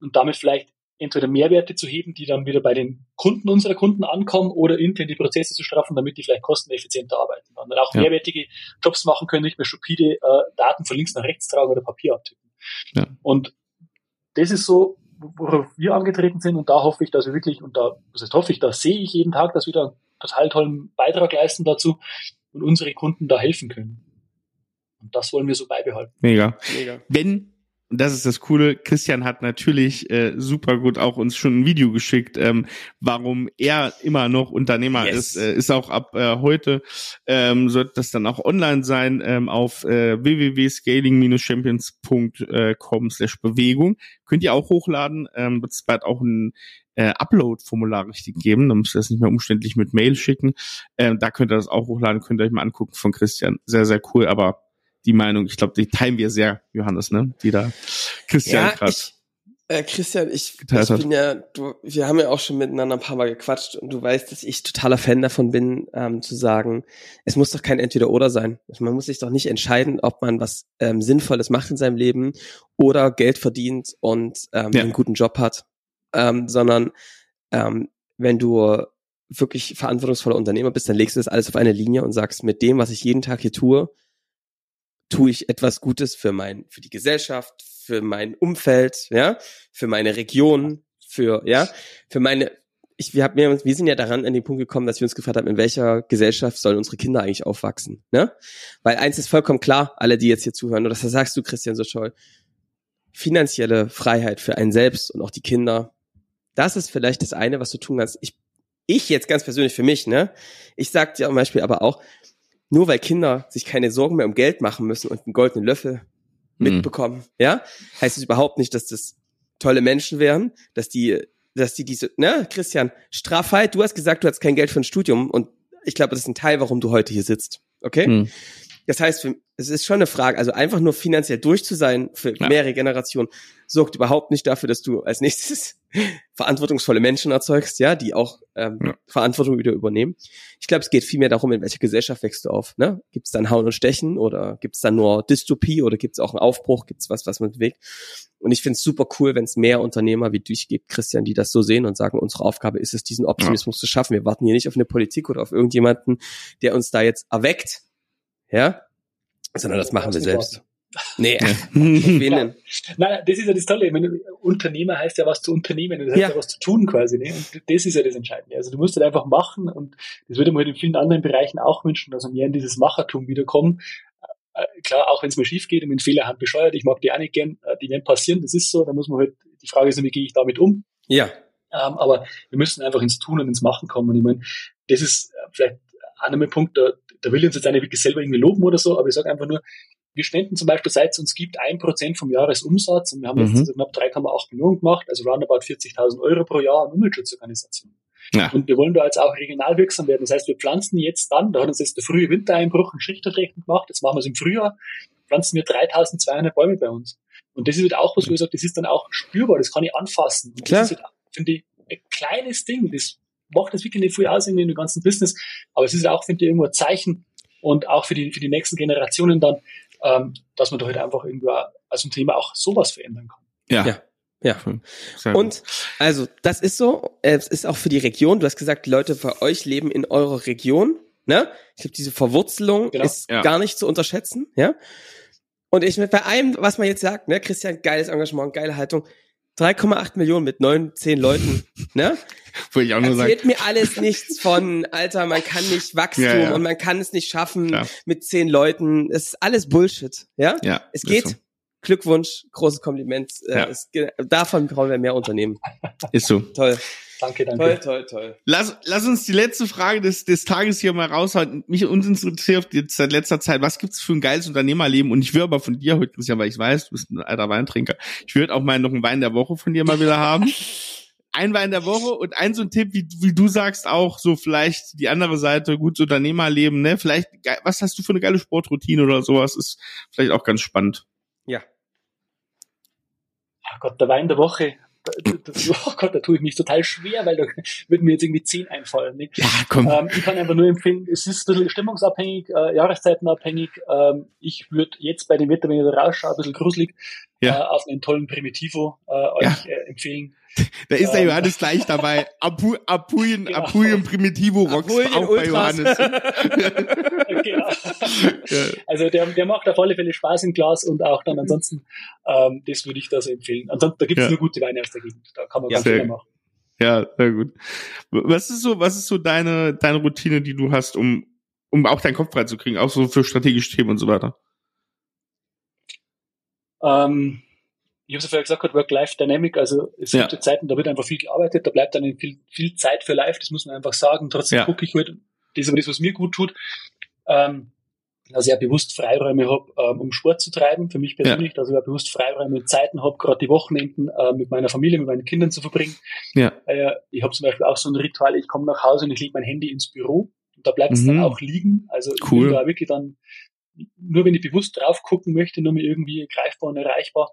und damit vielleicht entweder Mehrwerte zu heben, die dann wieder bei den Kunden unserer Kunden ankommen oder intern die Prozesse zu straffen, damit die vielleicht kosteneffizienter arbeiten und dann auch ja. mehrwertige Jobs machen können, nicht mehr stupide äh, Daten von links nach rechts tragen oder Papier abtippen. Ja. Und das ist so, worauf wir angetreten sind und da hoffe ich, dass wir wirklich, und da, das heißt, hoffe ich, da sehe ich jeden Tag, dass wir da einen total tollen Beitrag leisten dazu und unsere Kunden da helfen können. Und das wollen wir so beibehalten. Mega. Mega. Wenn und das ist das Coole, Christian hat natürlich äh, super gut auch uns schon ein Video geschickt, ähm, warum er immer noch Unternehmer yes. ist. Äh, ist auch ab äh, heute, ähm, sollte das dann auch online sein, ähm, auf äh, www.scaling-champions.com slash Bewegung. Könnt ihr auch hochladen, ähm, wird es bald auch ein äh, Upload-Formular richtig geben, dann müsst ihr das nicht mehr umständlich mit Mail schicken. Ähm, da könnt ihr das auch hochladen, könnt ihr euch mal angucken von Christian. Sehr, sehr cool, aber die Meinung. Ich glaube, die teilen wir sehr, Johannes, ne? Die da Christian ja, gerade. Äh, Christian, ich, ich bin ja, du, wir haben ja auch schon miteinander ein paar Mal gequatscht und du weißt, dass ich totaler Fan davon bin, ähm, zu sagen, es muss doch kein Entweder-Oder sein. Also man muss sich doch nicht entscheiden, ob man was ähm, Sinnvolles macht in seinem Leben oder Geld verdient und ähm, ja. einen guten Job hat, ähm, sondern ähm, wenn du wirklich verantwortungsvoller Unternehmer bist, dann legst du das alles auf eine Linie und sagst, mit dem, was ich jeden Tag hier tue, tue ich etwas Gutes für mein, für die Gesellschaft, für mein Umfeld, ja, für meine Region, für, ja, für meine, ich, wir, haben, wir sind ja daran an den Punkt gekommen, dass wir uns gefragt haben, in welcher Gesellschaft sollen unsere Kinder eigentlich aufwachsen, ne? Weil eins ist vollkommen klar, alle, die jetzt hier zuhören, oder das sagst du, Christian, so toll, finanzielle Freiheit für einen selbst und auch die Kinder, das ist vielleicht das eine, was du tun kannst. Ich, ich jetzt ganz persönlich für mich, ne? Ich sag dir zum Beispiel aber auch, nur weil Kinder sich keine Sorgen mehr um Geld machen müssen und einen goldenen Löffel mhm. mitbekommen, ja, heißt es überhaupt nicht, dass das tolle Menschen wären, dass die, dass die diese, ne, Christian, Straffheit, du hast gesagt, du hast kein Geld für ein Studium und ich glaube, das ist ein Teil, warum du heute hier sitzt. Okay? Mhm. Das heißt, es ist schon eine Frage, also einfach nur finanziell durch zu sein für ja. mehrere Generationen sorgt überhaupt nicht dafür, dass du als nächstes verantwortungsvolle Menschen erzeugst, ja, die auch ähm, ja. Verantwortung wieder übernehmen. Ich glaube, es geht vielmehr darum, in welcher Gesellschaft wächst du auf. Ne? Gibt es dann Hauen und Stechen oder gibt es dann nur Dystopie oder gibt es auch einen Aufbruch, gibt es was, was man bewegt? Und ich finde es super cool, wenn es mehr Unternehmer wie dich gibt, Christian, die das so sehen und sagen, unsere Aufgabe ist es, diesen Optimismus ja. zu schaffen. Wir warten hier nicht auf eine Politik oder auf irgendjemanden, der uns da jetzt erweckt, ja, sondern das machen wir selbst. Nee, wen Nein, das ist ja das Tolle. Ich meine, Unternehmer heißt ja was zu unternehmen, das heißt ja. ja was zu tun quasi. Ne? Und das ist ja das Entscheidende. Also du musst halt einfach machen und das würde man halt in vielen anderen Bereichen auch wünschen, dass wir mehr in dieses Machertum wiederkommen. Äh, klar, auch wenn es mal schief geht und mit Fehlerhand bescheuert, ich mag die auch nicht gern, äh, die werden passieren, das ist so, da muss man halt, die Frage ist, wie gehe ich damit um? Ja. Ähm, aber wir müssen einfach ins Tun und ins Machen kommen. Und ich meine, das ist äh, vielleicht auch nochmal ein Punkt, da, da will ich uns jetzt nicht wirklich selber irgendwie loben oder so, aber ich sage einfach nur, wir spenden zum Beispiel, seit es uns gibt, ein Prozent vom Jahresumsatz und wir haben mhm. jetzt knapp 3,8 Millionen gemacht, also roundabout 40.000 Euro pro Jahr an Umweltschutzorganisationen. Ja. Und wir wollen da jetzt auch regional wirksam werden. Das heißt, wir pflanzen jetzt dann, da hat uns jetzt der frühe Wintereinbruch einen Schrichterträchten gemacht, jetzt machen wir es im Frühjahr, pflanzen wir 3200 Bäume bei uns. Und das ist halt auch was, wo ich sage, das ist dann auch spürbar, das kann ich anfassen. Und Klar. das ist halt, finde ich, ein kleines Ding, das macht das wirklich nicht viel aus in dem ganzen Business, aber es ist auch, finde ich, irgendwo ein Zeichen und auch für die, für die nächsten Generationen dann, ähm, dass man da halt einfach irgendwo als Thema auch sowas verändern kann. Ja. ja. Ja. Und also das ist so, es ist auch für die Region, du hast gesagt, die Leute bei euch leben in eurer Region, ne? Ich glaube, diese Verwurzelung genau. ist ja. gar nicht zu unterschätzen, ja? Und ich mit bei allem, was man jetzt sagt, ne, Christian, geiles Engagement, geile Haltung, 3,8 Millionen mit neun, zehn Leuten, ne? Wo ich auch nur Erzählt mir alles nichts von, Alter, man kann nicht Wachstum ja, ja. und man kann es nicht schaffen Klar. mit zehn Leuten. Es ist alles Bullshit, ja? Ja. Es geht. So. Glückwunsch, großes Kompliment. Äh, ja. Es, davon brauchen wir mehr Unternehmen. Ist so. Toll. Danke, danke. Toll, toll, toll. Lass, lass uns die letzte Frage des, des Tages hier mal raushalten. Mich uns interessiert jetzt seit letzter Zeit, was gibt's für ein geiles Unternehmerleben? Und ich will aber von dir heute, Christian, weil ich weiß, du bist ein alter Weintrinker. Ich würde auch mal noch einen Wein der Woche von dir mal wieder haben. ein Wein der Woche und ein so ein Tipp, wie, wie du sagst, auch so vielleicht die andere Seite, gutes Unternehmerleben, ne? Vielleicht, was hast du für eine geile Sportroutine oder sowas? Ist vielleicht auch ganz spannend. Ja. Ach Gott, der Wein der Woche. Oh Gott, da tue ich mich total schwer, weil da würden mir jetzt irgendwie zehn einfallen. Ne? Ja, komm. Ähm, ich kann einfach nur empfehlen, es ist ein bisschen stimmungsabhängig, äh, jahreszeitenabhängig. Ähm, ich würde jetzt bei dem Wetter, wenn ich da rausschaue, ein bisschen gruselig, ja. äh, auf einen tollen Primitivo äh, euch ja. äh, empfehlen. Da ist der ähm, Johannes gleich dabei. Apu, Apuien, genau. Apuien Primitivo Rocks auch bei Johannes. genau. Ja. Also der, der macht auf alle Fälle Spaß im Glas und auch dann ansonsten, ähm, das würde ich da so empfehlen. Ansonsten, da gibt es ja. nur gute Weine aus der Gegend. Da kann man ja, ganz viel machen. Ja, sehr gut. Was ist so, was ist so deine, deine Routine, die du hast, um, um auch deinen Kopf frei zu kriegen, auch so für strategische Themen und so weiter? Ähm, ich habe es ja vorher gesagt, Work-Life-Dynamic, also es ja. gibt Zeiten, da wird einfach viel gearbeitet, da bleibt dann viel, viel Zeit für Live, das muss man einfach sagen. Trotzdem ja. gucke ich halt, das ist aber das, was mir gut tut, ähm, dass ich ja bewusst Freiräume habe, ähm, um Sport zu treiben, für mich persönlich, ja. dass ich ja bewusst Freiräume und Zeiten habe, gerade die Wochenenden äh, mit meiner Familie, mit meinen Kindern zu verbringen. Ja. Äh, ich habe zum Beispiel auch so ein Ritual, ich komme nach Hause und ich lege mein Handy ins Büro und da bleibt es mhm. dann auch liegen. Also cool. ich bin da wirklich dann, nur wenn ich bewusst drauf gucken möchte, nur mir irgendwie greifbar und erreichbar.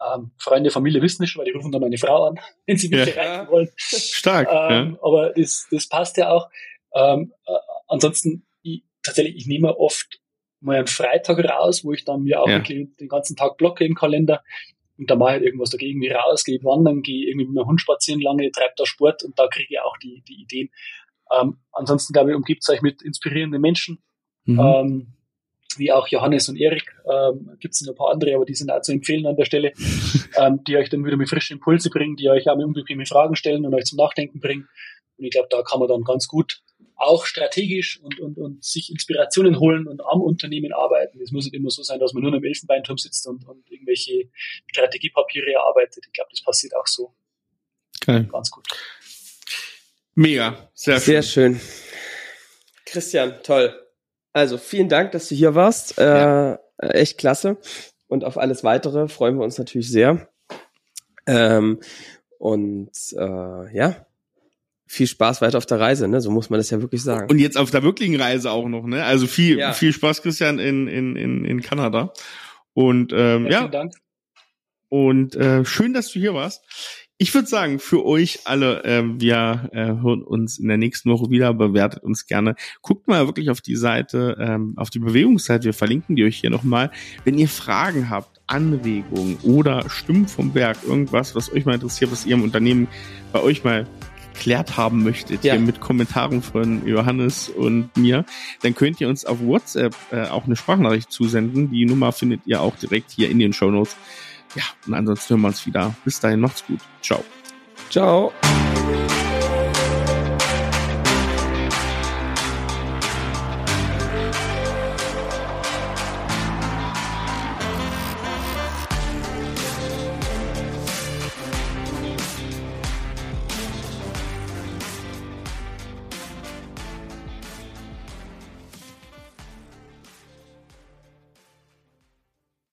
Ähm, Freunde, Familie wissen es schon, weil die rufen dann meine Frau an, wenn sie mich ja. erreichen wollen. Stark. Ähm, ja. Aber das, das passt ja auch. Ähm, äh, ansonsten, ich, tatsächlich, ich nehme oft mal einen Freitag raus, wo ich dann mir auch ja. wirklich den ganzen Tag blocke im Kalender und da mache ich halt irgendwas dagegen wie raus, gehe wandern, gehe irgendwie mit meinem Hund spazieren lange, treibe da Sport und da kriege ich auch die, die Ideen. Ähm, ansonsten, glaube ich, umgibt es euch mit inspirierenden Menschen. Mhm. Ähm, wie auch Johannes und Erik, ähm, gibt es noch ein paar andere, aber die sind auch zu empfehlen an der Stelle, ähm, die euch dann wieder mit frischen Impulse bringen, die euch auch mit unbequeme Fragen stellen und euch zum Nachdenken bringen. Und ich glaube, da kann man dann ganz gut auch strategisch und, und, und sich Inspirationen holen und am Unternehmen arbeiten. Es muss nicht immer so sein, dass man nur im Elfenbeinturm sitzt und, und irgendwelche Strategiepapiere erarbeitet. Ich glaube, das passiert auch so. Okay. Ganz gut. Mega, sehr, sehr schön. schön. Christian, toll. Also vielen Dank, dass du hier warst. Äh, ja. Echt klasse. Und auf alles weitere freuen wir uns natürlich sehr. Ähm, und äh, ja, viel Spaß weiter auf der Reise, ne? So muss man das ja wirklich sagen. Und jetzt auf der wirklichen Reise auch noch, ne? Also viel, ja. viel Spaß, Christian, in, in, in, in Kanada. Und ähm, ja, ja. Vielen Dank. Und äh, schön, dass du hier warst. Ich würde sagen, für euch alle, äh, wir äh, hören uns in der nächsten Woche wieder, bewertet uns gerne. Guckt mal wirklich auf die Seite, ähm, auf die Bewegungsseite, wir verlinken die euch hier nochmal. Wenn ihr Fragen habt, Anregungen oder Stimmen vom Berg, irgendwas, was euch mal interessiert, was ihr im Unternehmen bei euch mal geklärt haben möchtet, ja. hier mit Kommentaren von Johannes und mir, dann könnt ihr uns auf WhatsApp äh, auch eine Sprachnachricht zusenden. Die Nummer findet ihr auch direkt hier in den Show Notes. Ja, und ansonsten hören wir uns wieder. Bis dahin, macht's gut. Ciao. Ciao.